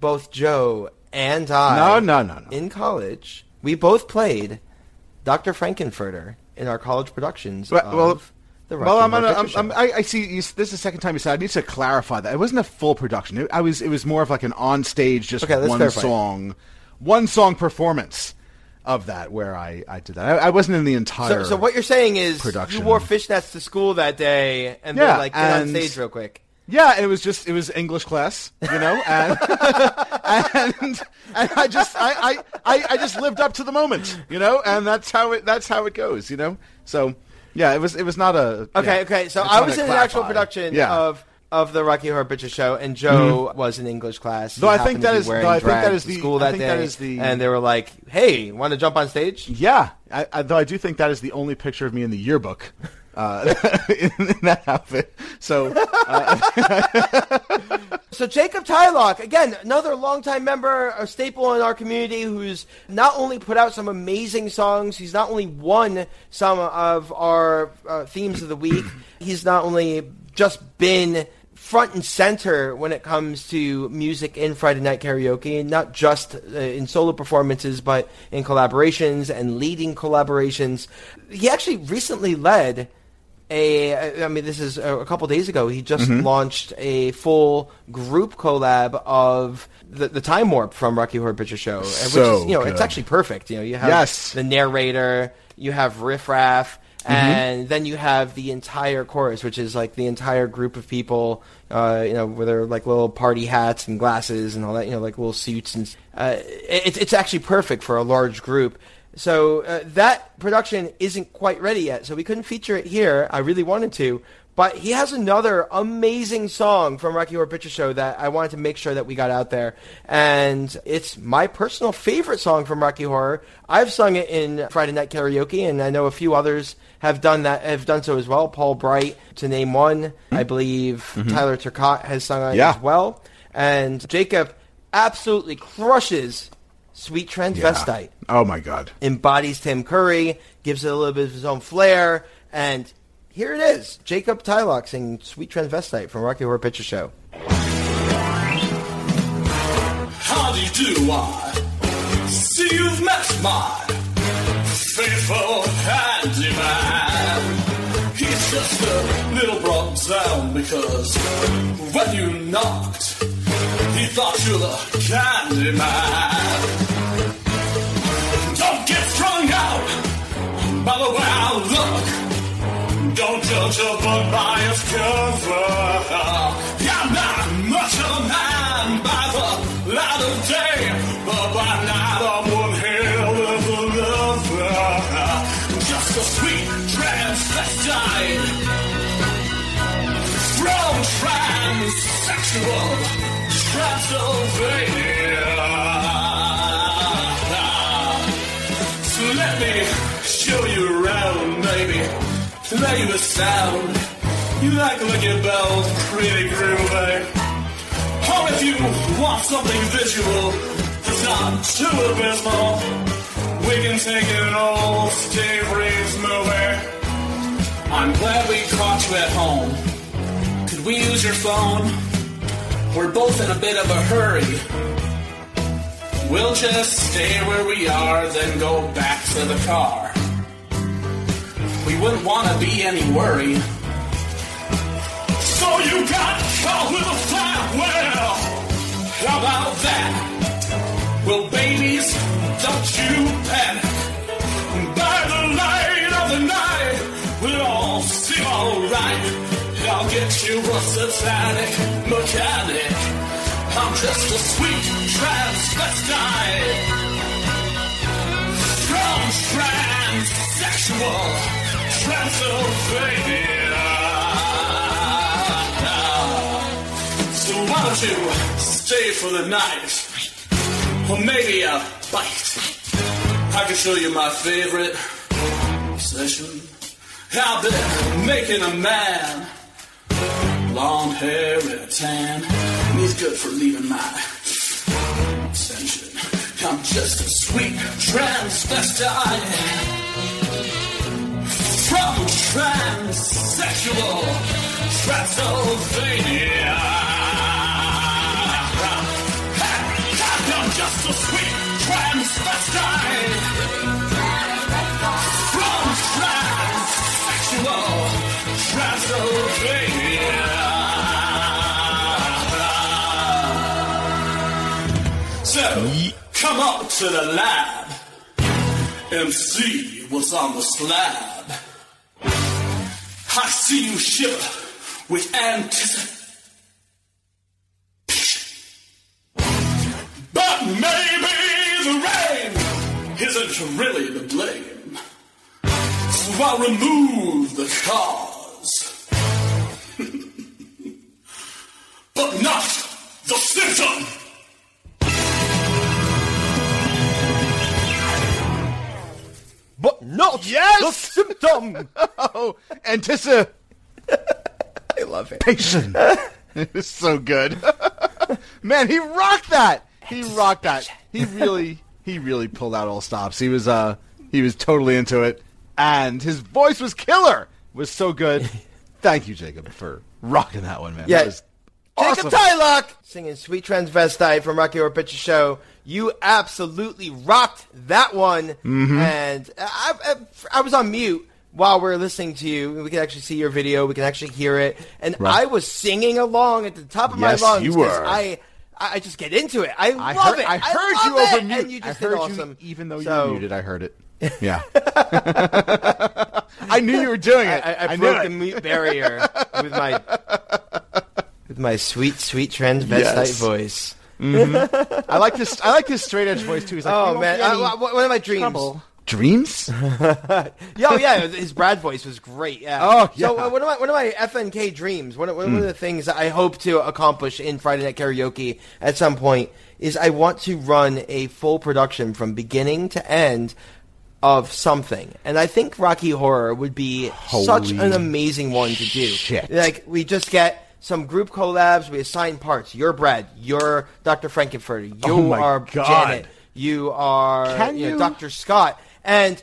both Joe and I, No, no, no, no. in college, we both played Dr. Frank-N-Furter in our college productions Well, of well, the Rocky well, I'm, Horror gonna, I'm, Picture I'm, Show. I, I see. You, this is the second time you said. I need to clarify that it wasn't a full production. It, I was. It was more of like an on stage, just Okay, one clarify. song, one song performance of that where I, I did that. I, I wasn't in the entire. so, so what you're saying is production. you wore fishnets to school that day and Yeah, then like get on stage real quick. Yeah, it was just it was English class, you know, and and, and I just I, I, I, just lived up to the moment, you know, and that's how it that's how it goes, you know. So yeah, it was it was not a Okay, yeah. okay. So I was in an actual production yeah. Of of the Rocky Horror Picture Show, and Joe was in English class. Though I think that is- though I think that is the- school that day, that is the- and they were like, "Hey, want to jump on stage?" Yeah, I, I, though I do think that is the only picture of me in the yearbook. Uh, in, in that outfit, so So Jacob Tyloch, again, another longtime member, a staple in our community, who's not only put out some amazing songs, he's not only won some of our uh, themes of the week, he's not only just been front and center when it comes to music in Friday Night Karaoke, not just uh, in solo performances, but in collaborations and leading collaborations. He actually recently led a I mean this is a, couple days ago he just Mm-hmm. launched a full group collab of the, the time warp from Rocky Horror Picture Show, and which So is you know it's actually perfect. You know you have Yes. the narrator, you have Riff Raff, Mm-hmm. and then you have the entire chorus, which is like the entire group of people, uh, you know, with their like little party hats and glasses and all that, you know, like little suits, and uh, it, it's actually perfect for a large group. So uh, that production isn't quite ready yet, so we couldn't feature it here. I really wanted to, but he has another amazing song from Rocky Horror Picture Show that I wanted to make sure that we got out there, and it's my personal favorite song from Rocky Horror. I've sung it in Friday Night Karaoke, and I know a few others have done that, have done so as well. Paul Bright, to name one, hmm? I believe mm-hmm. Tyler Turcotte has sung it Yeah. as well, and Jacob absolutely crushes "Sweet Transvestite." oh my god, embodies Tim Curry, gives it a little bit of his own flair, and here it is, Jacob Tyloch singing "Sweet Transvestite" from Rocky Horror Picture Show. How do? I see you've met my faithful handyman. He's just a little brought down because when you knocked, he thought you the candy man. Don't get strung out by the way I. Don't judge a book by its cover. I'm not much of a man by the light of day, but by night I'm one hell of a lover. Just a sweet transvestite from transsexual Transylvania. Sound. You like looking bells pretty groovy. Or if you want something visual that's not too abysmal, we can take an old Steve Reeves movie. I'm glad we caught you at home. Could we use your phone? We're both in a bit of a hurry. We'll just stay where we are, then go back to the car. We wouldn't want to be any worry. So you got caught with a flat well. How about that? Well, babies, don't you panic. By the light of the night, we'll all seem alright. I'll get you a satanic mechanic. I'm just a sweet transvestite. From transsexual Transylvania. So why don't you stay for the night? Or maybe a bite. I can show you my favorite obsession. I've been making a man. Long hair and a tan. And he's good for leaving my obsession. I'm just a sweet transvestite. Transylvania. I'm just a sweet transvestite. So, come up to the lab and see what's on the slab. I see you shiver with anticipation. But maybe the rain isn't really to blame. So I'll remove the cause. but not the symptom. But not Yes! the symptom. Oh, anticipation. I love it. it is so good. Man, he rocked that. He rocked that. He really, he really pulled out all stops. He was, uh, he was totally into it, and his voice was killer. Was so good. Thank you, Jacob, for rocking that one, man. Yeah. That awesome. Jacob Tyloch singing "Sweet Transvestite" from Rocky Horror Picture Show. You absolutely rocked that one, Mm-hmm. and I, I, I was on mute while we are listening to you. We can actually see your video. We can actually hear it, and Right. I was singing along at the top of Yes, my lungs you 'cause were. I. I I just get into it. I, I love heard, it. I heard love you it. over mute. And you I heard awesome. you, even though So- you're muted. I heard it. Yeah. I knew you were doing it. I, I, I broke the mute barrier with my with my sweet, sweet transvestite Yes. voice. Mm-hmm. I like this. I like his straight edge voice too. He's like, Oh man, I, one of my dreams. trouble." Dreams? Yeah, oh, yeah, his Brad voice was great. Yeah. Oh, So yeah. uh, one of my one of my FNK dreams, one of, one of the things that I hope to accomplish in Friday Night Karaoke at some point is I want to run a full production from beginning to end of something, and I think Rocky Horror would be such an amazing one to do. shit. Like we just get. Some group collabs. We assign parts. You're Brad. You're Dr. Frank-N-Furter. You Oh my are God. Janet. You are Can you know, you? Dr. Scott. And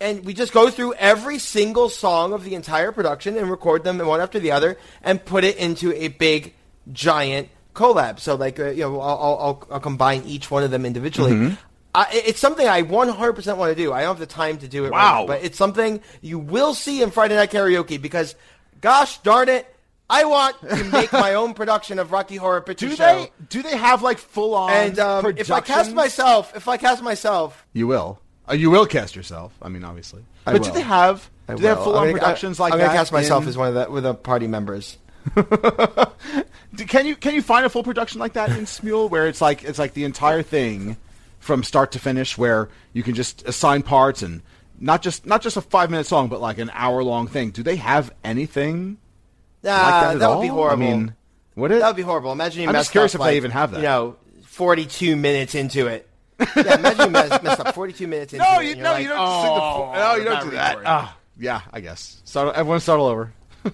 and we just go through every single song of the entire production and record them one after the other and put it into a big giant collab. So like uh, you know I'll, I'll, I'll, combine each one of them individually. Mm-hmm. I, it's something I 100% want to do. I don't have the time to do it. right Wow. now, but it's something you will see in Friday Night Karaoke because, gosh darn it, I want to make my own production of Rocky Horror Picture Do Show. they? Do they have like full on? And um, if I cast myself, if I cast myself, you will. Uh, you will cast yourself. I mean, obviously. I but do they have? I do they have will. full I'm on gonna- productions I, like I'm that? gonna cast myself in- as one of the with the party members. Do- Can you can you find a full production like that in Smule where it's like it's like the entire thing from start to finish where you can just assign parts and not just not just a five minute song but like an hour long thing. Do they have anything Nah, like that at that all? would be horrible. I mean, would it? that would be horrible. Imagine you I'm messed just curious up, if they like, even have that. You know, 42 minutes into it. Yeah, imagine you messed, messed up 42 minutes into no, you no, you're you don't sing the oh, no, you don't do that. Ah, yeah, I guess. Start, everyone start all over.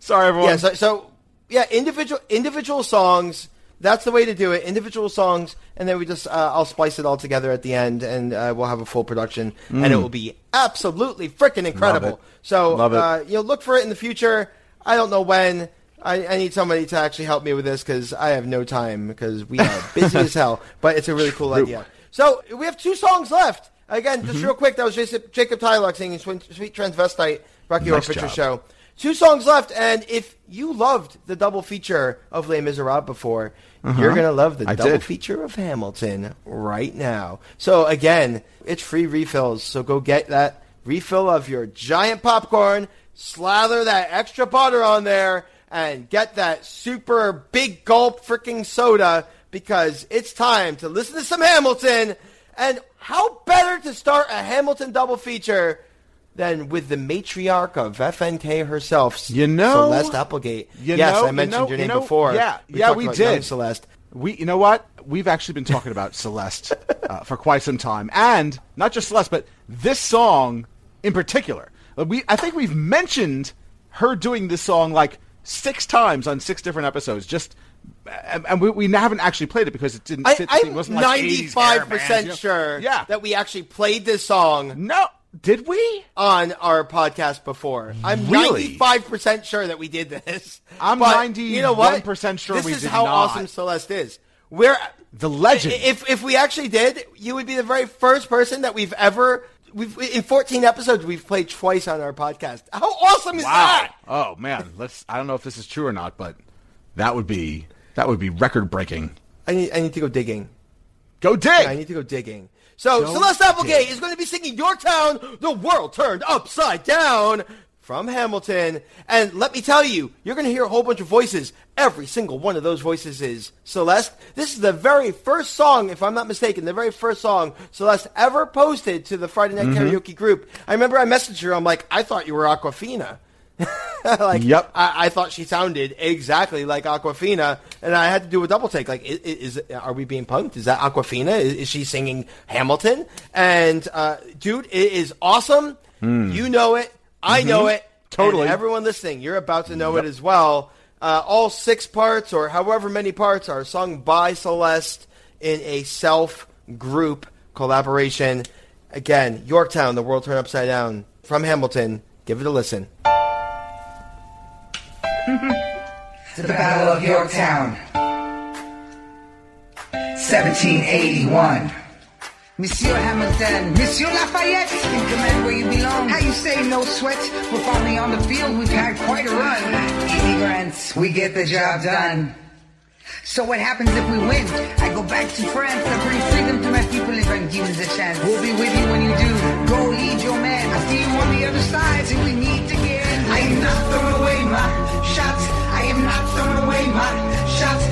Sorry, everyone. Yeah, so, so yeah, individual individual songs. That's the way to do it. Individual songs, and then we just uh, I'll splice it all together at the end, and uh, we'll have a full production, and it will be absolutely freaking incredible. Mm. So Love it. Uh, you know, look for it in the future. I don't know when. I, I need somebody to actually help me with this because I have no time because we are busy as hell. But it's a really cool idea. So we have two songs left. Again, Mm-hmm. just real quick, that was Jacob, Jacob Tyloch singing Sweet, Transvestite, Rocky Horror Nice Picture. Show. Two songs left, and if you loved the double feature of Les Miserables before, you're going to love the Uh-huh. I double did. feature of Hamilton right now. So again, it's free refills, so go get that refill of your giant popcorn, slather that extra butter on there, and get that super big gulp freaking soda because it's time to listen to some Hamilton. And how better to start a Hamilton double feature than with the matriarch of FNK herself, You know- Celeste Applegate. You yes, know- I mentioned you know- your you name know- before. Yeah, yeah, we did. Celeste. We, you know what? We've actually been talking about Celeste uh, for quite some time, and not just Celeste, but this song in particular. Uh, We, I think we've mentioned her doing this song like six times on six different episodes. Just, and, and we, we haven't actually played it because it didn't I, fit. I'm it wasn't like 80s ninety-five hair bands, percent sure Yeah. that we actually played this song no, did we? on our podcast before. I'm ninety-five percent sure that we did this. I'm But you know what? 91% sure this is how not. awesome Celeste is. We're The legend. If if we actually did, you would be the very first person that we've ever. We've in 14 episodes we've played twice on our podcast. How awesome is Wow. that? Oh man, let's. I don't know if this is true or not, but that would be that would be record breaking. I need I need to go digging. Go dig. I need to go digging. So Go Celeste Applegate dig. is going to be singing "Yorktown." the world turned upside down from Hamilton. And let me tell you, you're going to hear a whole bunch of voices. Every single one of those voices is Celeste. This is the very first song, if I'm not mistaken, the very first song Celeste ever posted to the Friday Night Mm-hmm. Karaoke group. I remember I messaged her. I'm like, I thought you were Awkwafina. like, Yep. I, I thought she sounded exactly like Awkwafina, and I had to do a double take. Like, i- i- is, are we being punked? Is that Awkwafina? Is, is she singing Hamilton? And uh, dude, it is awesome. You know it. I know it. Hmm. Mm-hmm. Totally. And everyone listening, you're about to know it as well. Uh, all six parts, or however many parts, are sung by Celeste in a self group collaboration. Again, Yorktown, the world turned upside down from Hamilton. Give it a listen. to the Battle of Yorktown. 1781. Monsieur Hamilton, Monsieur Lafayette, in command where you belong. How you say no sweat? We're finally on the field, we've had quite a run. Immigrants, we get the job done. So what happens if we win? I go back to France, I bring freedom to my people if I'm given the chance. We'll be with you when you do. Go lead your man. I see you on the other side till we need meet again. I am not throwing away my shots. I am not throwing away my shots.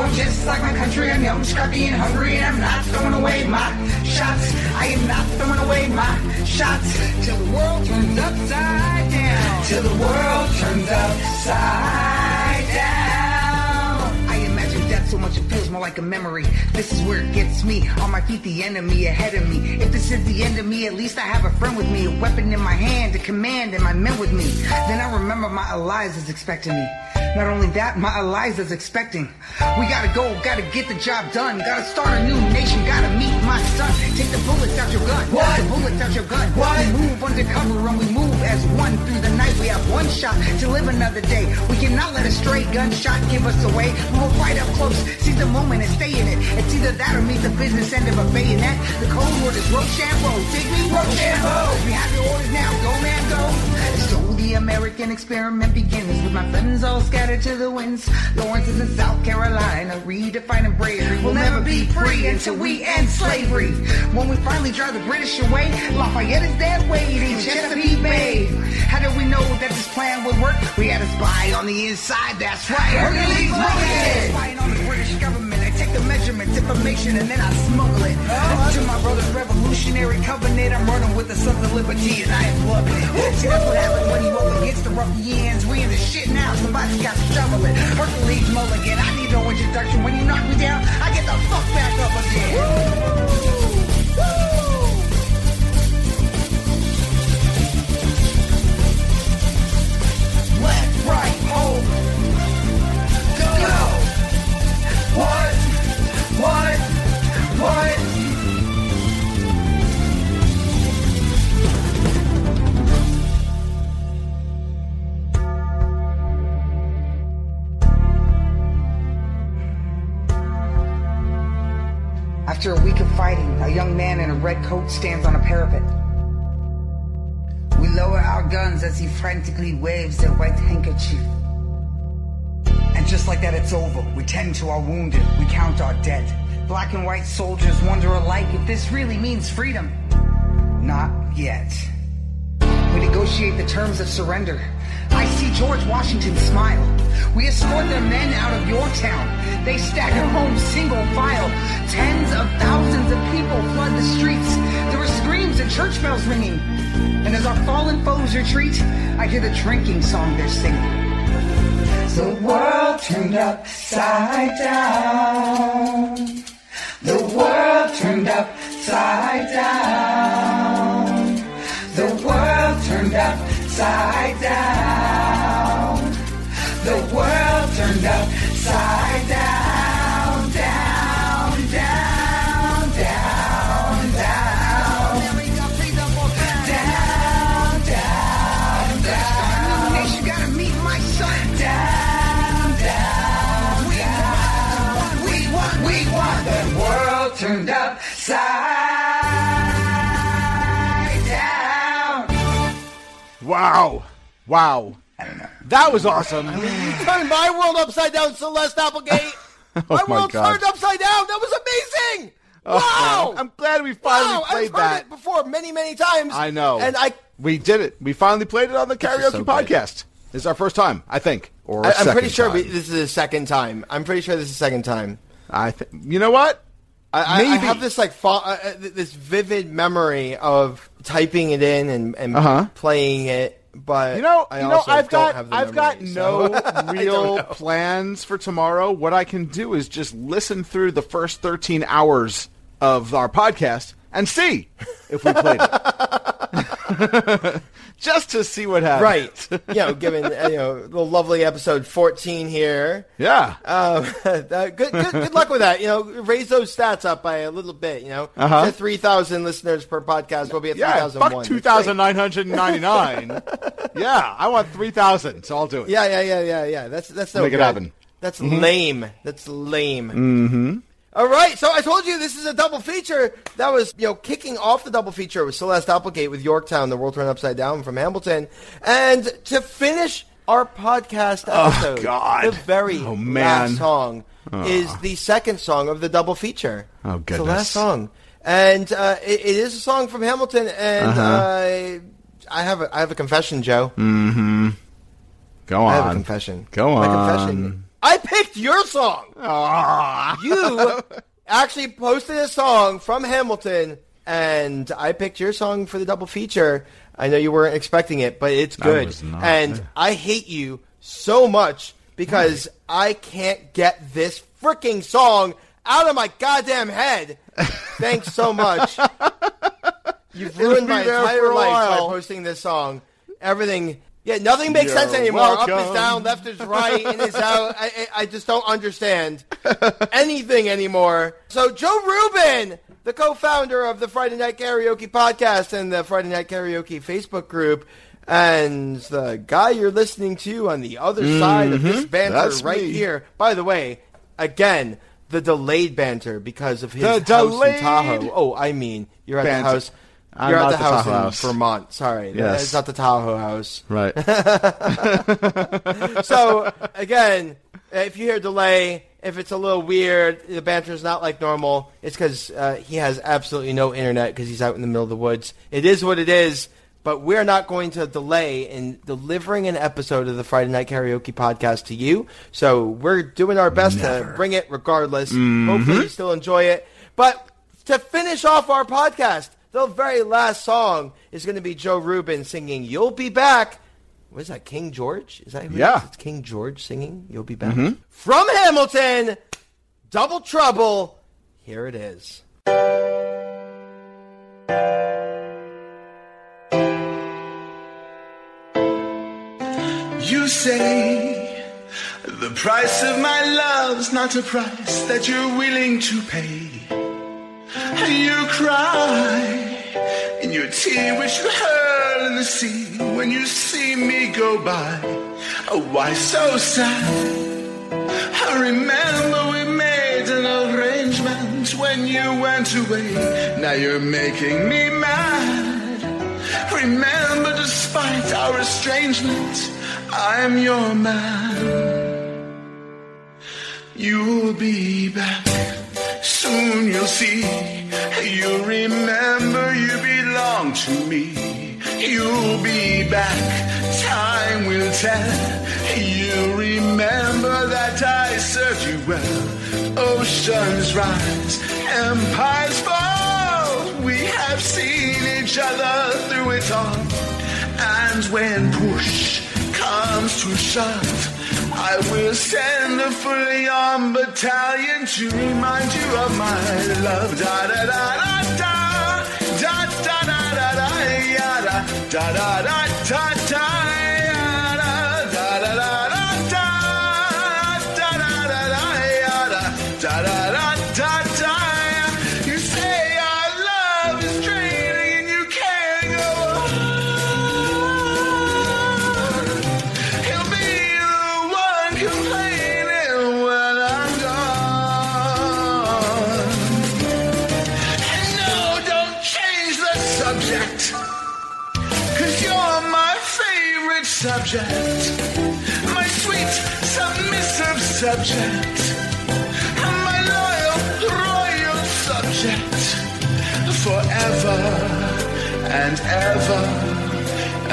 I'm just like my country. I'm young, scrappy, and hungry, and I'm not throwing away my shots. I am not throwing away my shots till the world turns upside down. Till the world turns upside down. I imagine death so much it feels more like a memory. This is where it gets me. On my feet, the enemy ahead of me. If this is the end of me, at least I have a friend with me. A weapon in my hand, a command, and my men with me. Then I remember my Eliza's expecting me. Not only that, my Eliza's expecting. We gotta go, gotta get the job done. Gotta start a new nation, gotta meet my son. Take the bullets out your gun. What? The bullets out your gun. What? We move undercover and we move as one through the night. We have one shot to live another day. We cannot let a stray gunshot give us away. We will fight up close, seize the moment and stay in it. It's either that or meet the business end of a bayonet. The code word is Rochambeau. Dig me? Rochambeau. We have your orders now. Go, man, go. The American experiment begins with my friends all scattered to the winds. Lawrence is in South Carolina, redefining bravery. We'll never be free until we end slavery. When we finally drive the British away, Lafayette is dead waiting, Chesapeake Bay. How did we know that this plan would work? We had a spy on the inside, that's right. Hercules Mulligan! Spying on the British government, take the measurements, information, and then I smuggle it. To my brother's revolutionary covenant, I'm running with the sons of liberty, and I am loving it. See, that's what happens when you up against the ruffians. We in the shit now, somebody's got to shovel it. Hercules Mulligan, I need no introduction. When you knock me down, I get the fuck back up again. Left, right, hold. Go? What? point. After a week of fighting, a young man in a red coat stands on a parapet. We lower our guns as he frantically waves a white handkerchief. And just like that, it's over. We tend to our wounded. We count our dead. Black and white soldiers wonder alike if this really means freedom. Not yet. We negotiate the terms of surrender. I see George Washington smile. We escort their men out of Yorktown. They stagger home single file. Tens of thousands of people flood the streets. There are screams and church bells ringing. And as our fallen foes retreat, I hear the drinking song they're singing. The world turned upside down. The world turned upside down. The world turned upside down. Upside down. Wow. Wow. That was awesome. You turned my world upside down, Celeste Applegate. my Oh my world God. turned upside down. That was amazing. Oh, wow. I'm glad we finally wow. played I've heard that. it before many, many times. I know. And I, we did it. We finally played it on the karaoke so good. podcast. This is our first time, I think, or I I'm pretty sure we, this is the second time. I'm pretty sure this is the second time. I think. You know what? I, I- have this like fa- uh, uh, this vivid memory of typing it in and, and Uh-huh. playing it, but You know, I you know, I've don't got, have the I've got memory, no so I real plans for tomorrow. What I can do is just listen through the first 13 hours of our podcast and see if we played it. just to see what happens. right. You know, given uh, you know the lovely episode 14 here. Yeah. Um, that- good, good, good luck with that. You know, raise those stats up by a little bit. You know, Uh-huh. to 3,000 listeners per podcast. We'll be at yeah. 3,001. Fuck 2,999. yeah. I want 3,000, so I'll do it. Yeah, yeah, yeah, yeah, yeah. That's that's so Make it good. happen. That's lame. That's lame. Mm-hmm. All right, so I told you this is a double feature. That was, you know, kicking off the double feature with Celeste Applegate with Yorktown, the World Turned Upside Down from Hamilton, and to finish our podcast episode, Oh, God. the very Oh, last song is the second song of the double feature. Oh, It's the last song, and uh, it, it is a song from Hamilton, and Uh-huh. uh, I have a I have a confession, Joe. Mm-hmm. Go on. I have a confession. Go on. My on. confession. I your song. You actually posted a song from Hamilton, and I picked your song for the double feature. I know you weren't expecting it, but it's good. not. and I hate you so much because I can't get this freaking song out of my goddamn head. Thanks so much. You've ruined my entire life by posting this song. Everything. Yeah, nothing makes You're sense anymore. Up is down, left is right, in is out. I, I just don't understand anything anymore. So Joe Rubin, the co-founder of the Friday Night Karaoke podcast and the Friday Night Karaoke Facebook group, and the guy you're listening to on the other side of this banter Mm-hmm. That's right me. here. By the way, again, the delayed banter because of his The house delayed in Tahoe. Oh, I mean, you're at banter. the house. I'm You're at the the house Tahoe in house. Vermont. Sorry, Yes. it's not the Tahoe house. Right. So again, if you hear delay, if it's a little weird, the banter's not like normal. It's because uh, he has absolutely no internet because he's out in the middle of the woods. It is what it is. But we're not going to delay in delivering an episode of the Friday Night Karaoke podcast to you. So we're doing our best to bring it regardless. Hopefully you still enjoy it. But to finish off our podcast, the very last song is going to be Joe Rubin singing "You'll Be Back." What is that? King George? Is that who Yeah. is? It's King George singing "You'll Be Back" mm-hmm. from Hamilton. Double Trouble. Here it is. You say the price of my love's not a price that you're willing to pay. And you cry in your tea which you hurl in the sea when you see me go by. Oh, why so sad? I remember we made an arrangement when you went away. Now you're making me mad. Remember, despite our estrangement, I'm your man. You'll be back. Soon you'll see. You'll remember you to me. You'll be back. Time will tell. You'll remember that I served you well. Oceans rise, empires fall. We have seen each other through it all. And when push comes to shove, I will send a fully armed battalion to remind you of my love. Da da da da da da da da da da subject. My sweet, submissive subject. My loyal, royal subject. Forever and ever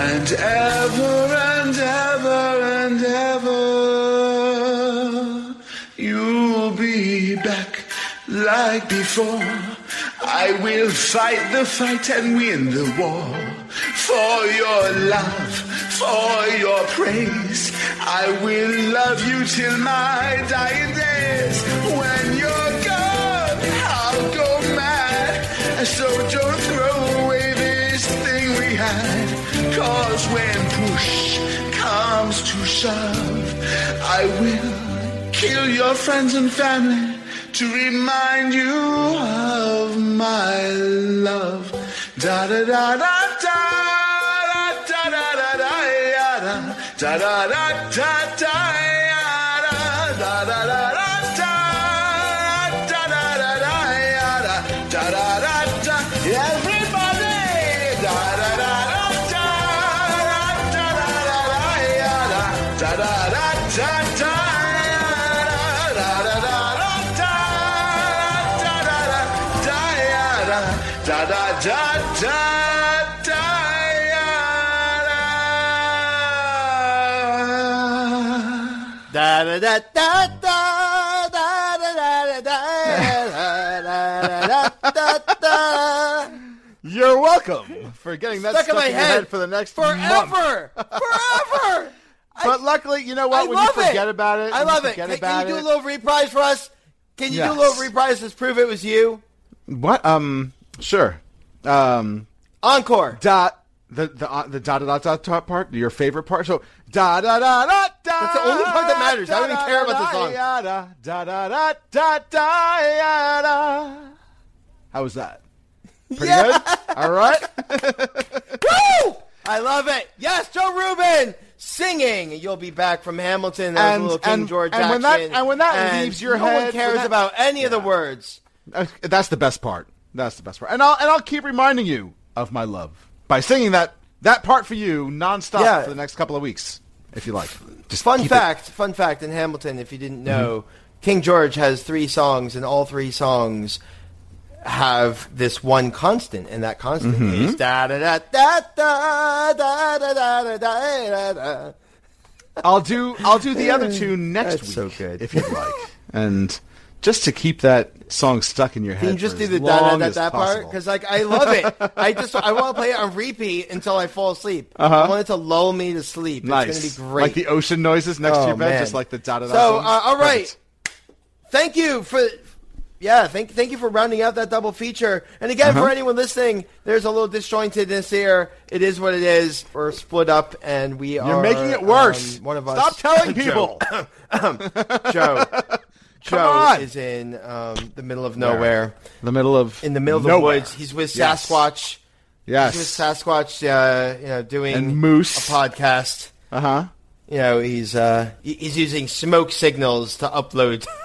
and ever and ever and ever. You'll be back like before. I will fight the fight and win the war. For your love, for your praise, I will love you till my dying days. When you're gone, I'll go mad. So don't throw away this thing we had. Cause when push comes to shove, I will kill your friends and family to remind you of my love. Da da da da da da da da da ya da da da da da da da. Da da da da da da da da da. You're welcome for getting that Stuck stuck, in my head for the next. Forever, forever. But luckily, you know what? When you forget about it, I love it. Can, can you do a little reprise for us? Can you do a little reprise to prove it was you? What? Um, sure. Um, Encore. dot the the uh, the dot dot dot dot part, your favorite part. So da da da da da. That's the only part that matters. I don't even care about the song. Da da da da da da da. How was that? Pretty Yeah. good. All right. Woo! I love it. Yes, Joe Rubin singing. You'll be back from Hamilton. Was And- a little King and- George and when action. that- and when that And leaves your no head, one when cares that- about any of the words. Uh, That's the best part. That's the best part. And I'll and I'll keep reminding you of my love by singing that that part for you nonstop Yeah. for the next couple of weeks, if you like. Just Fun keep it- Mm-hmm. fact, fun fact in Hamilton, if you didn't know, King George has three songs, and all three songs have this one constant, and that constant Mm-hmm. is da da da da da da da da da da da. I'll do I'll do the other two next That's week, so good. if you'd like, and just to keep that song stuck in your head. Can you just do the da da da da part? Because like I love it. I just I want to play it on repeat until I fall asleep. Uh-huh. I want it to lull me to sleep. nice, It's going to be great. like the ocean noises next Oh, to your bed, man. just like the da da da. So, uh, all right. Perfect. Thank you for, yeah, thank thank you for rounding out that double feature. And again, Uh-huh. for anyone listening, there's a little disjointedness here. It is what it is. We're split up, and we are. You're making it worse. um, one of us. Stop telling people. Joe. Joe on. is in um, the middle of nowhere, the middle of in the middle of the nowhere. woods. He's with Yes. Sasquatch. Yes. He's with Sasquatch. Uh, you know, doing And Moose. a podcast. Uh huh. You know, he's uh, he- he's using smoke signals to upload.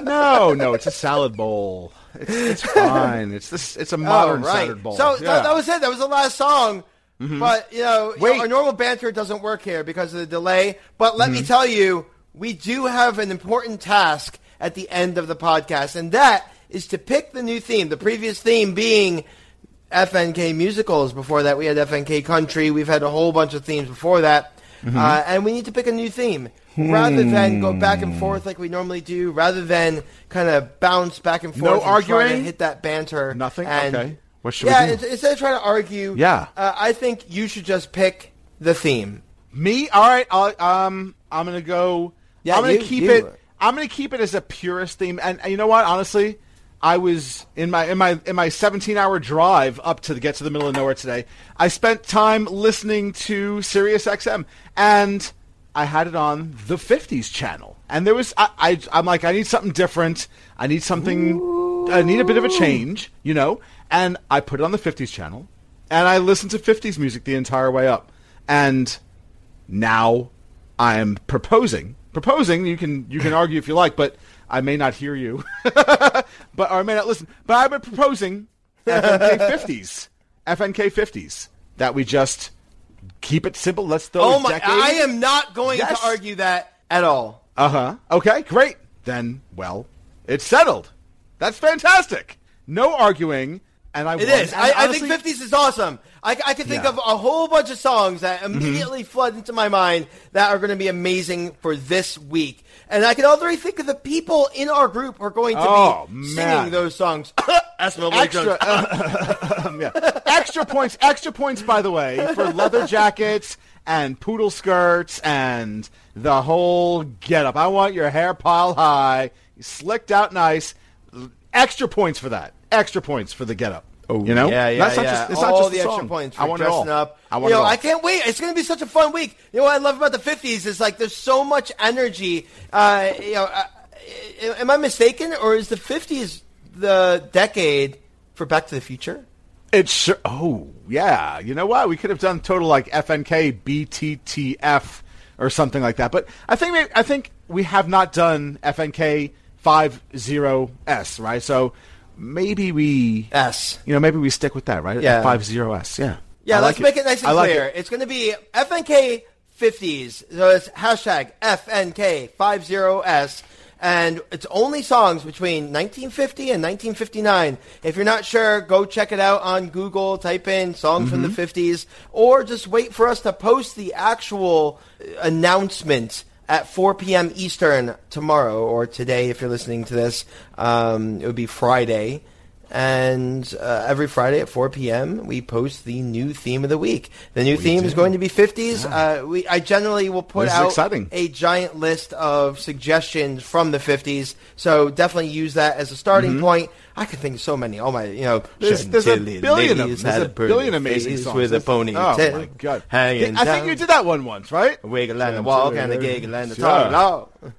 No, no, it's a salad bowl. It's fine. It's this. It's a modern oh, right. centered bowl. So Yeah. that, that was it. That was the last song. But you know, you know, Wait. our normal banter doesn't work here because of the delay. But let me tell you, we do have an important task at the end of the podcast, and that is to pick the new theme. The previous theme being FNK musicals. Before that, we had FNK country. We've had a whole bunch of themes before that, uh, and we need to pick a new theme. Rather than go back and forth like we normally do, rather than kind of bounce back and forth, No and try to arguing? hit that banter, Nothing? and- Okay. What should we yeah, do? ins- instead of trying to argue, Yeah. uh, I think you should just pick the theme. Me? All right. I'll, um, I'm gonna go. Yeah, I'm gonna you- keep you. it. I'm gonna keep it as a purist theme. And, and you know what? Honestly, I was in my in my in my 17 hour drive up to the, get to the middle of nowhere today. I spent time listening to Sirius XM, and I had it on the 50s channel. And there was I, I I'm like I need something different. I need something. I need a bit of a change, you know. And I put it on the 50s channel, and I listened to 50s music the entire way up. And now I am proposing. Proposing, you can you can argue if you like, but I may not hear you, but or I may not listen. But I've been proposing FNK fifties, FNK fifties that we just keep it simple. Let's throw. Oh my! I am not going Yes. to argue that at all. Uh huh. Okay, great. Then, well, it's settled. That's fantastic. No arguing, and I It is. I, I think 50s is awesome. I, I can think Yeah. Mm-hmm. of a whole bunch of songs that immediately flood into my mind that are going to be amazing for this week. And I can already think of the people in our group who are going to Oh, be man. singing those songs. That's my extra, Jones. yeah. extra points. Extra points, by the way, for leather jackets and poodle skirts and the whole getup. I want your hair piled high, slicked out nice. Extra points for that. Extra points for the getup. Oh, you know, Yeah, yeah, That's not yeah. just, it's all not just the the extra song. points for I want it dressing all. up. I want you know, it all. I can't wait. It's going to be such a fun week. You know what I love about the '50s is like there's so much energy. Uh, you know, uh, am I mistaken, or is the '50s the decade for Back to the Future? It's sure. Oh, yeah. You know what? We could have done total like FNK BTTF or something like that. But I think I think we have not done FNK 50S, right? So maybe we S. You know, maybe we stick with that, right? Yeah. 50S. Yeah. Yeah, I let's like make it nice and like clear. it. It's going to be FNK 50s. So it's hashtag FNK 50S. And it's only songs between 1950 and 1959. If you're not sure, go check it out on Google. Type in songs from the Mm-hmm. 50s. Or just wait for us to post the actual announcement at 4 p.m. Eastern tomorrow or today if you're listening to this. Um, it would be Friday. And uh, every Friday at 4 p.m., we post the new theme of the week. The new theme is going to be 50s. Uh, we, I generally will put out exciting. a giant list of suggestions from the 50s. So definitely use that as a starting point. I can think of so many. Oh my, you know. There's, there's a billion of. There's a billion amazing songs. with a pony. Oh my god! hanging I think you did that one once, right? Wiggle and a walk and a Chantilly giggle and a Sure. talk. No.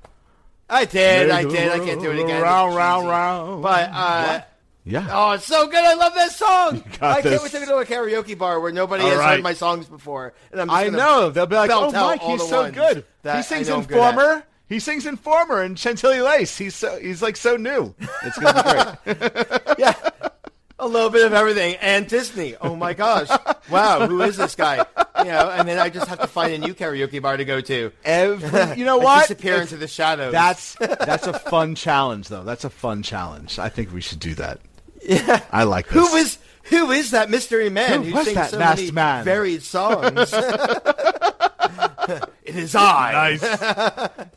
I did, I did. I can't do it again. Round, round, round. But uh, Yeah. oh, it's so good! I love that song. I can't this. wait to go to a karaoke bar where nobody All has right. heard my songs before, and I'm just I know. They'll be like, "Oh, Mike, he's so good. He sings. Informer. He sings Informer and Chantilly Lace. He's so he's like so new. It's gonna be great. yeah. A little bit of everything, and Disney. Oh my gosh! Wow, who is this guy? You know, and then I just have to find a new karaoke bar to go to. Every, you know I what? disappear It's- into the shadows. That's that's a fun challenge, though. That's a fun challenge. I think we should do that. Yeah, I like this. who is who is that mystery man Who who, was sings that so masked many man? varied songs? it is I.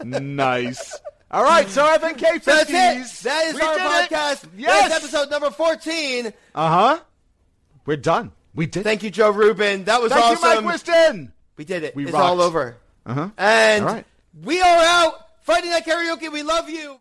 nice, nice. All right, so FNK That's it. That is we our did it. podcast. Yes, That's episode number fourteen. Uh huh. We're done. We did. Thank you, Joe Rubin. That was Thank awesome. Thank you, Mike Wiston. We did it. We it's rocked. all over. Uh huh. And right. we are out. Friday Night Karaoke, we love you.